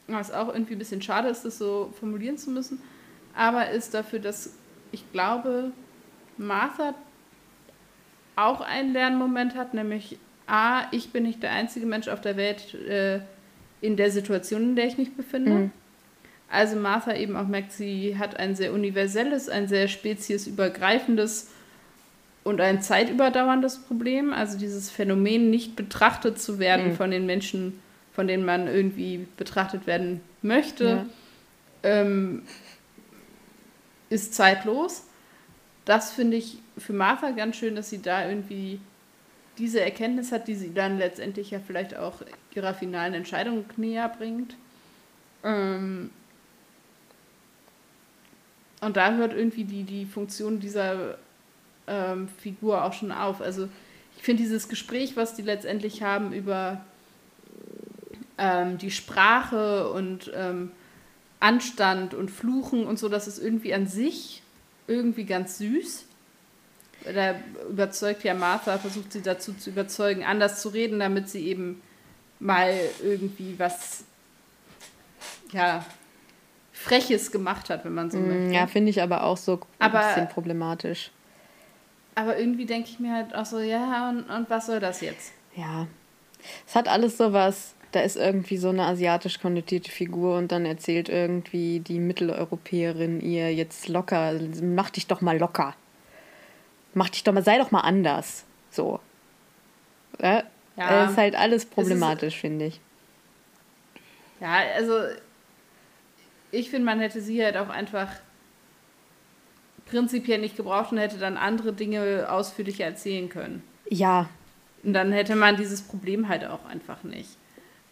was auch irgendwie ein bisschen schade ist, das so formulieren zu müssen, aber ist dafür, dass ich glaube, Martha auch einen Lernmoment hat, nämlich A, ich bin nicht der einzige Mensch auf der Welt äh, in der Situation, in der ich mich befinde. Mhm. Also Martha eben auch merkt, sie hat ein sehr universelles, ein sehr speziesübergreifendes und ein zeitüberdauerndes Problem. Also dieses Phänomen, nicht betrachtet zu werden mhm. von den Menschen, von denen man irgendwie betrachtet werden möchte, ja. ähm, ist zeitlos. Das finde ich für Martha ganz schön, dass sie da irgendwie diese Erkenntnis hat, die sie dann letztendlich ja vielleicht auch ihrer finalen Entscheidung näher bringt. Ähm und da hört irgendwie die, die Funktion dieser ähm, Figur auch schon auf. Also ich finde dieses Gespräch, was die letztendlich haben über ähm, die Sprache und ähm, Anstand und Fluchen und so, das ist irgendwie an sich irgendwie ganz süß da überzeugt ja Martha, versucht sie dazu zu überzeugen, anders zu reden, damit sie eben mal irgendwie was, ja, Freches gemacht hat, wenn man so mm, möchte. Ja, finde ich aber auch so aber, ein bisschen problematisch. Aber irgendwie denke ich mir halt auch so, ja, und, und was soll das jetzt? Ja, es hat alles so was da ist irgendwie so eine asiatisch konnotierte Figur und dann erzählt irgendwie die Mitteleuropäerin ihr jetzt locker, mach dich doch mal locker mach dich doch mal, sei doch mal anders. So. Ja, ja das ist halt alles problematisch, finde ich. Ja, also ich finde, man hätte sie halt auch einfach prinzipiell nicht gebraucht und hätte dann andere Dinge ausführlicher erzählen können. Ja. Und dann hätte man dieses Problem halt auch einfach nicht.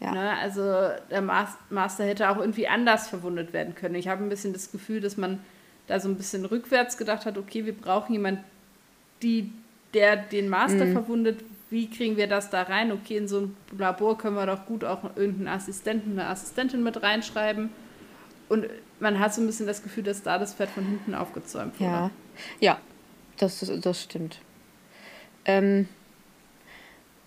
Ja. Ne? Also der Master hätte auch irgendwie anders verwundet werden können. Ich habe ein bisschen das Gefühl, dass man da so ein bisschen rückwärts gedacht hat, okay, wir brauchen jemanden, die, der den Master mhm. verwundet. Wie kriegen wir das da rein? Okay, in so ein Labor können wir doch gut auch irgendeinen Assistenten, eine Assistentin mit reinschreiben. Und man hat so ein bisschen das Gefühl, dass da das Pferd von hinten aufgezäumt wurde. Ja, ja das, das stimmt. Ähm,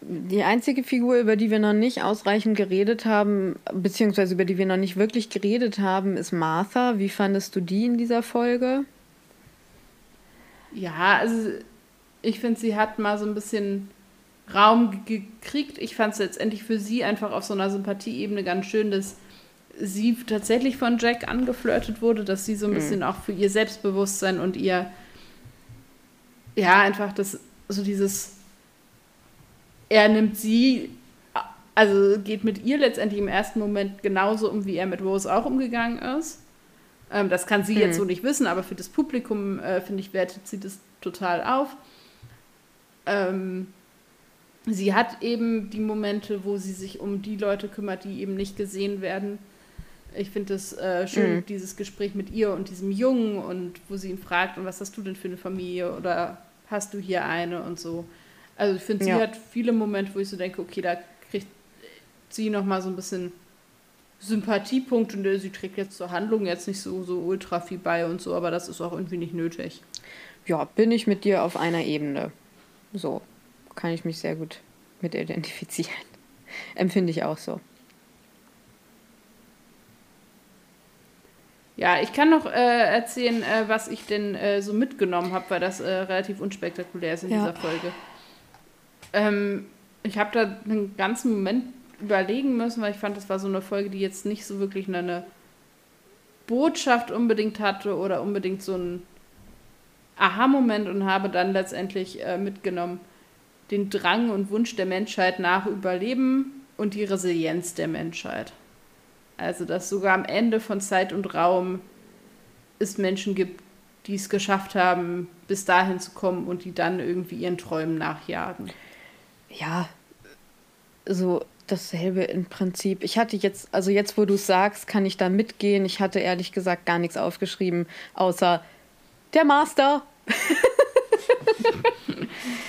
die einzige Figur, über die wir noch nicht ausreichend geredet haben, beziehungsweise über die wir noch nicht wirklich geredet haben, ist Martha. Wie fandest du die in dieser Folge? Ja, also ich finde, sie hat mal so ein bisschen Raum gekriegt. Ich fand es letztendlich für sie einfach auf so einer Sympathieebene ganz schön, dass sie tatsächlich von Jack angeflirtet wurde, dass sie so ein mhm. bisschen auch für ihr Selbstbewusstsein und ihr, ja, einfach das, so dieses er nimmt sie, also geht mit ihr letztendlich im ersten Moment genauso um, wie er mit Rose auch umgegangen ist. Ähm, das kann sie mhm. jetzt so nicht wissen, aber für das Publikum, äh, finde ich, wertet sie das total auf. Ähm, sie hat eben die Momente, wo sie sich um die Leute kümmert, die eben nicht gesehen werden. Ich finde es äh, schön, mhm. dieses Gespräch mit ihr und diesem Jungen und wo sie ihn fragt, und was hast du denn für eine Familie oder hast du hier eine und so. Also ich finde, sie ja. hat viele Momente, wo ich so denke, okay, da kriegt sie nochmal so ein bisschen Sympathiepunkt und sie trägt jetzt zur Handlung jetzt nicht so, so ultra viel bei und so, aber das ist auch irgendwie nicht nötig. Ja, bin ich mit dir auf einer Ebene. So, kann ich mich sehr gut mit identifizieren. Empfinde ich auch so. Ja, ich kann noch äh, erzählen, äh, was ich denn äh, so mitgenommen habe, weil das äh, relativ unspektakulär ist in ja. dieser Folge. Ähm, ich habe da einen ganzen Moment überlegen müssen, weil ich fand, das war so eine Folge, die jetzt nicht so wirklich eine Botschaft unbedingt hatte oder unbedingt so einen Aha-Moment und habe dann letztendlich äh, mitgenommen den Drang und Wunsch der Menschheit nach Überleben und die Resilienz der Menschheit. Also, dass sogar am Ende von Zeit und Raum es Menschen gibt, die es geschafft haben, bis dahin zu kommen und die dann irgendwie ihren Träumen nachjagen ja, so dasselbe im Prinzip. Ich hatte jetzt, also jetzt, wo du es sagst, kann ich da mitgehen. Ich hatte ehrlich gesagt gar nichts aufgeschrieben, außer der Master.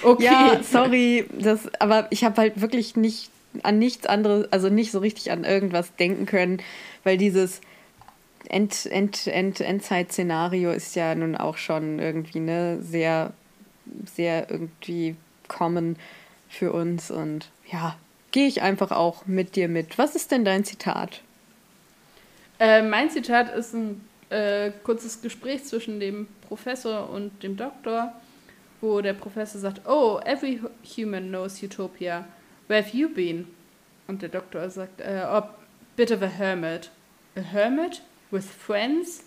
okay. Ja, sorry, das, aber ich habe halt wirklich nicht an nichts anderes, also nicht so richtig an irgendwas denken können, weil dieses End, End, End, Endzeit-Szenario ist ja nun auch schon irgendwie ne sehr, sehr irgendwie common für uns. Und ja, gehe ich einfach auch mit dir mit. Was ist denn dein Zitat? Äh, mein Zitat ist ein äh, kurzes Gespräch zwischen dem Professor und dem Doktor, wo der Professor sagt, Oh, every human knows Utopia. Where have you been? Und der Doktor sagt, uh, Oh, bit of a hermit. A hermit? With friends?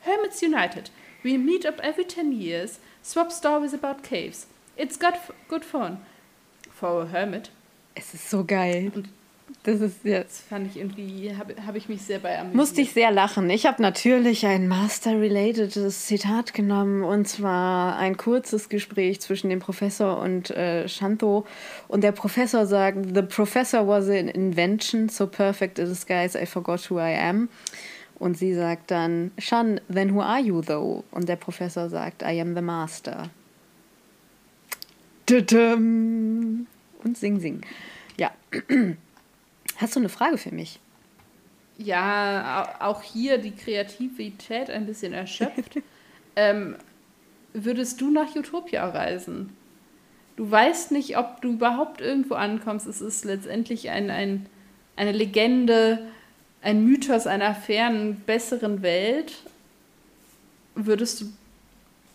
Hermits United. We meet up every 10 years, swap stories about caves. It's got good fun for a Hermit. Es ist so geil. Und das ist jetzt. Fand ich irgendwie, habe hab ich mich sehr bei amüsiert. Musste ich sehr lachen. Ich habe natürlich ein Master-related Zitat genommen und zwar ein kurzes Gespräch zwischen dem Professor und äh, Shanto. Und der Professor sagt: The professor was an invention, so perfect a disguise, I forgot who I am. Und sie sagt dann: Shan, then who are you though? Und der Professor sagt: I am the master. Und Sing Sing. Ja. Hast du eine Frage für mich? Ja, auch hier die Kreativität ein bisschen erschöpft. ähm, würdest du nach Utopia reisen? Du weißt nicht, ob du überhaupt irgendwo ankommst. Es ist letztendlich ein, ein, eine Legende, ein Mythos einer fernen, besseren Welt. Würdest du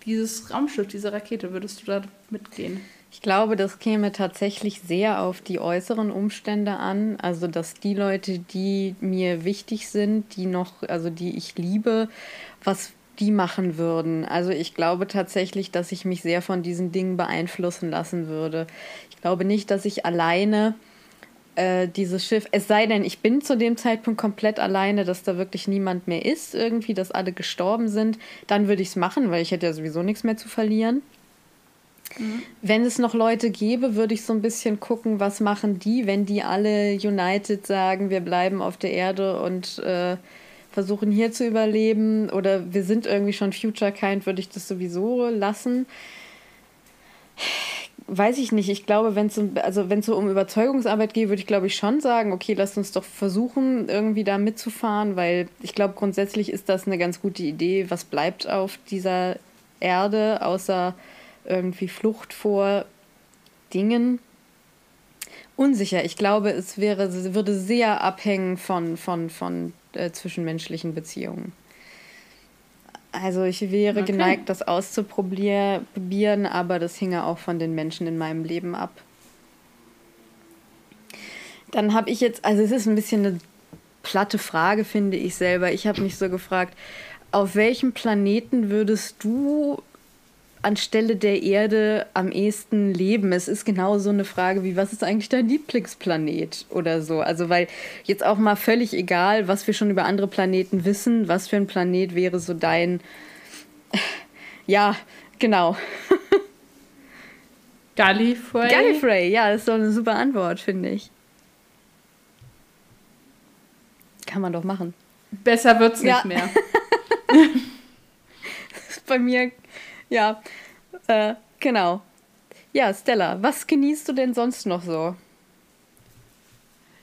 dieses Raumschiff, diese Rakete, würdest du da mitgehen? Ich glaube, das käme tatsächlich sehr auf die äußeren Umstände an. Also, dass die Leute, die mir wichtig sind, die noch, also die ich liebe, was die machen würden. Also ich glaube tatsächlich, dass ich mich sehr von diesen Dingen beeinflussen lassen würde. Ich glaube nicht, dass ich alleine äh, dieses Schiff, es sei denn, ich bin zu dem Zeitpunkt komplett alleine, dass da wirklich niemand mehr ist, irgendwie, dass alle gestorben sind, dann würde ich es machen, weil ich hätte ja sowieso nichts mehr zu verlieren. Mhm. Wenn es noch Leute gäbe, würde ich so ein bisschen gucken, was machen die, wenn die alle United sagen, wir bleiben auf der Erde und äh, versuchen hier zu überleben oder wir sind irgendwie schon Future Kind, würde ich das sowieso lassen. Weiß ich nicht. Ich glaube, wenn es um, also so um Überzeugungsarbeit geht, würde ich glaube ich schon sagen, okay, lasst uns doch versuchen, irgendwie da mitzufahren, weil ich glaube, grundsätzlich ist das eine ganz gute Idee. Was bleibt auf dieser Erde, außer irgendwie Flucht vor Dingen? Unsicher. Ich glaube, es wäre, würde sehr abhängen von, von, von äh, zwischenmenschlichen Beziehungen. Also ich wäre okay. geneigt, das auszuprobieren, aber das hinge auch von den Menschen in meinem Leben ab. Dann habe ich jetzt, also es ist ein bisschen eine platte Frage, finde ich selber. Ich habe mich so gefragt, auf welchem Planeten würdest du anstelle der Erde am ehesten leben? Es ist genau so eine Frage wie, was ist eigentlich dein Lieblingsplanet oder so? Also, weil jetzt auch mal völlig egal, was wir schon über andere Planeten wissen, was für ein Planet wäre so dein. Ja, genau. Gallifrey? Gallifrey, ja, das ist doch eine super Antwort, finde ich. Kann man doch machen. Besser wird's nicht ja. mehr. bei mir ja, äh, genau. Ja, Stella, was genießt du denn sonst noch so?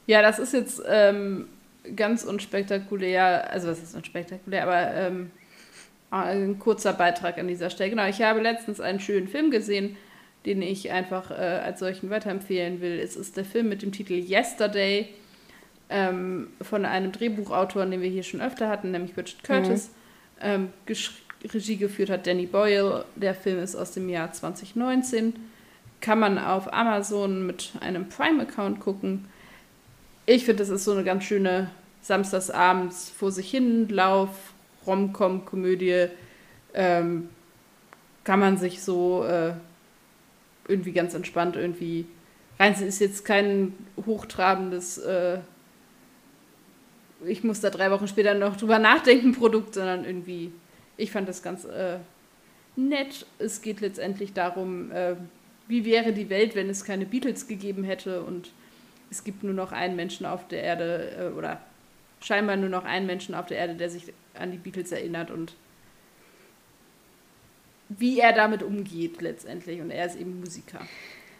Ja, das ist jetzt ähm, ganz unspektakulär, also was ist unspektakulär, aber ähm, ein kurzer Beitrag an dieser Stelle. Genau, ich habe letztens einen schönen Film gesehen, den ich einfach äh, als solchen weiterempfehlen will. Es ist der Film mit dem Titel Yesterday ähm, von einem Drehbuchautor, den wir hier schon öfter hatten, nämlich Richard Curtis, mhm. ähm, Regie geführt hat Danny Boyle. Der Film ist aus dem Jahr 2019. Kann man auf Amazon mit einem Prime-Account gucken. Ich finde, das ist so eine ganz schöne Samstagsabends vor sich hin Lauf, Rom-Com-Komödie. Ähm, kann man sich so äh, irgendwie ganz entspannt irgendwie rein. Es ist jetzt kein hochtrabendes, äh, ich muss da drei Wochen später noch drüber nachdenken, Produkt, sondern irgendwie ich fand das ganz äh, nett. Es geht letztendlich darum, äh, wie wäre die Welt, wenn es keine Beatles gegeben hätte und es gibt nur noch einen Menschen auf der Erde äh, oder scheinbar nur noch einen Menschen auf der Erde, der sich an die Beatles erinnert und wie er damit umgeht letztendlich. Und er ist eben Musiker.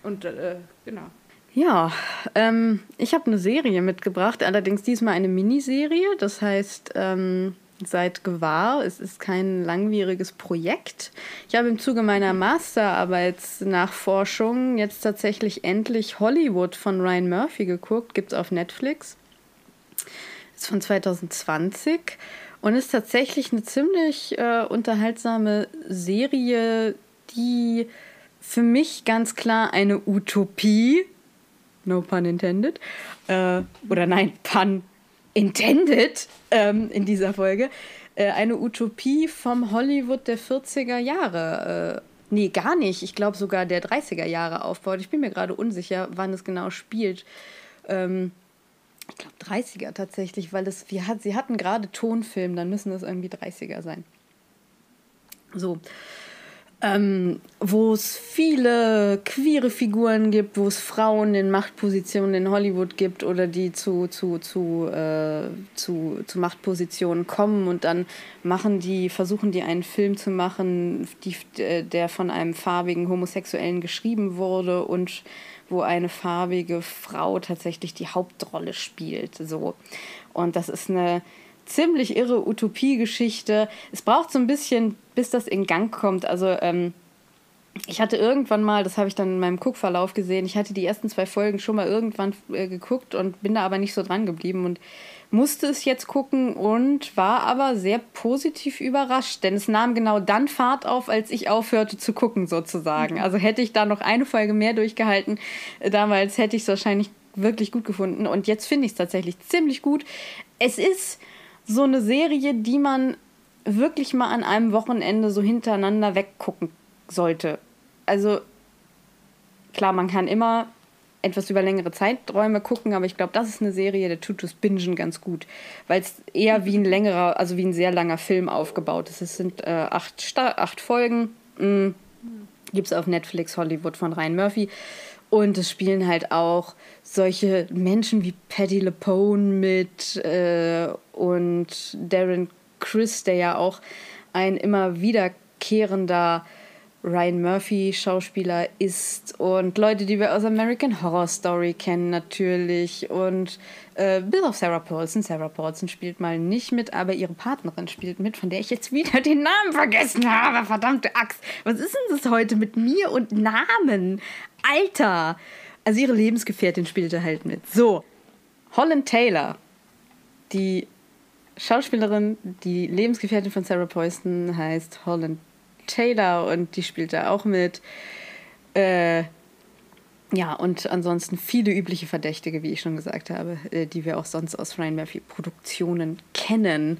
Und äh, genau. Ja, ähm, ich habe eine Serie mitgebracht, allerdings diesmal eine Miniserie. Das heißt, ähm, seid gewahr, es ist kein langwieriges Projekt. Ich habe im Zuge meiner Masterarbeitsnachforschung jetzt tatsächlich endlich Hollywood von Ryan Murphy geguckt, gibt es auf Netflix. Ist von 2020 und ist tatsächlich eine ziemlich äh, unterhaltsame Serie, die für mich ganz klar eine Utopie, no pun intended, äh, oder nein, pun intended ähm, in dieser Folge, äh, eine Utopie vom Hollywood der 40er Jahre. Äh, nee, gar nicht. Ich glaube sogar der 30er Jahre aufbaut. Ich bin mir gerade unsicher, wann es genau spielt. Ähm, ich glaube 30er tatsächlich, weil es, wir hat, sie hatten gerade Tonfilm, dann müssen es irgendwie 30er sein. So ähm, wo es viele queere Figuren gibt, wo es Frauen in Machtpositionen in Hollywood gibt oder die zu, zu, zu, äh, zu, zu Machtpositionen kommen und dann machen die, versuchen die einen Film zu machen, die, der von einem farbigen Homosexuellen geschrieben wurde und wo eine farbige Frau tatsächlich die Hauptrolle spielt. So. Und das ist eine ziemlich irre Utopiegeschichte. Es braucht so ein bisschen, bis das in Gang kommt. Also ähm, ich hatte irgendwann mal, das habe ich dann in meinem Guckverlauf gesehen, ich hatte die ersten zwei Folgen schon mal irgendwann äh, geguckt und bin da aber nicht so dran geblieben und musste es jetzt gucken und war aber sehr positiv überrascht, denn es nahm genau dann Fahrt auf, als ich aufhörte zu gucken sozusagen. Also hätte ich da noch eine Folge mehr durchgehalten, äh, damals hätte ich es wahrscheinlich wirklich gut gefunden und jetzt finde ich es tatsächlich ziemlich gut. Es ist so eine Serie, die man wirklich mal an einem Wochenende so hintereinander weggucken sollte. Also klar, man kann immer etwas über längere Zeiträume gucken, aber ich glaube, das ist eine Serie, der tut das Bingen ganz gut, weil es eher wie ein längerer, also wie ein sehr langer Film aufgebaut ist. Es sind äh, acht, acht Folgen. Mm. Gibt es auf Netflix Hollywood von Ryan Murphy. Und es spielen halt auch solche Menschen wie Patty LePone mit äh, und Darren Chris, der ja auch ein immer wiederkehrender Ryan Murphy Schauspieler ist und Leute, die wir aus American Horror Story kennen natürlich und äh, bis auf Sarah Paulson. Sarah Paulson spielt mal nicht mit, aber ihre Partnerin spielt mit, von der ich jetzt wieder den Namen vergessen habe. Verdammte Axt. Was ist denn das heute mit mir und Namen? Alter! Also ihre Lebensgefährtin spielte halt mit. So, Holland Taylor, die Schauspielerin, die Lebensgefährtin von Sarah Paulson heißt Holland Taylor und die spielt da auch mit. Äh, ja, und ansonsten viele übliche Verdächtige, wie ich schon gesagt habe, äh, die wir auch sonst aus Ryan Murphy Produktionen kennen.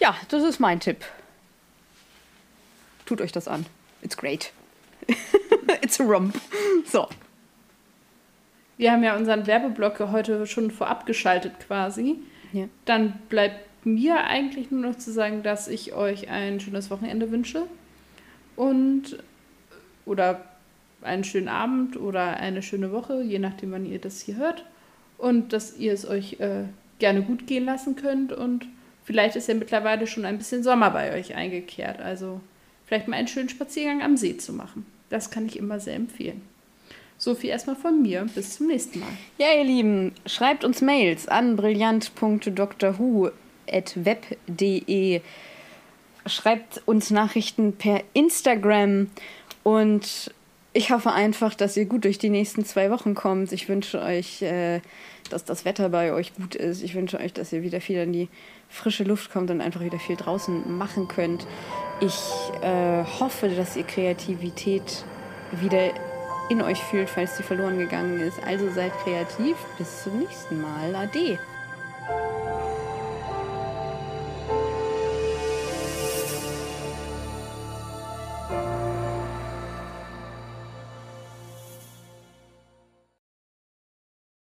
Ja, das ist mein Tipp. Tut euch das an. It's great. It's a romp. So. Wir haben ja unseren Werbeblock heute schon vorab geschaltet quasi. Ja. Dann bleibt mir eigentlich nur noch zu sagen, dass ich euch ein schönes Wochenende wünsche und oder einen schönen Abend oder eine schöne Woche, je nachdem, wann ihr das hier hört. Und dass ihr es euch äh, gerne gut gehen lassen könnt. Und vielleicht ist ja mittlerweile schon ein bisschen Sommer bei euch eingekehrt. Also vielleicht mal einen schönen Spaziergang am See zu machen. Das kann ich immer sehr empfehlen. So viel erstmal von mir. Bis zum nächsten Mal. Ja, ihr Lieben, schreibt uns Mails an brillant.drwho.web.de. Schreibt uns Nachrichten per Instagram und ich hoffe einfach, dass ihr gut durch die nächsten zwei Wochen kommt. Ich wünsche euch, äh, dass das Wetter bei euch gut ist. Ich wünsche euch, dass ihr wieder viel in die frische Luft kommt und einfach wieder viel draußen machen könnt. Ich äh, hoffe, dass ihr Kreativität wieder in euch fühlt, falls sie verloren gegangen ist. Also seid kreativ. Bis zum nächsten Mal. Ade.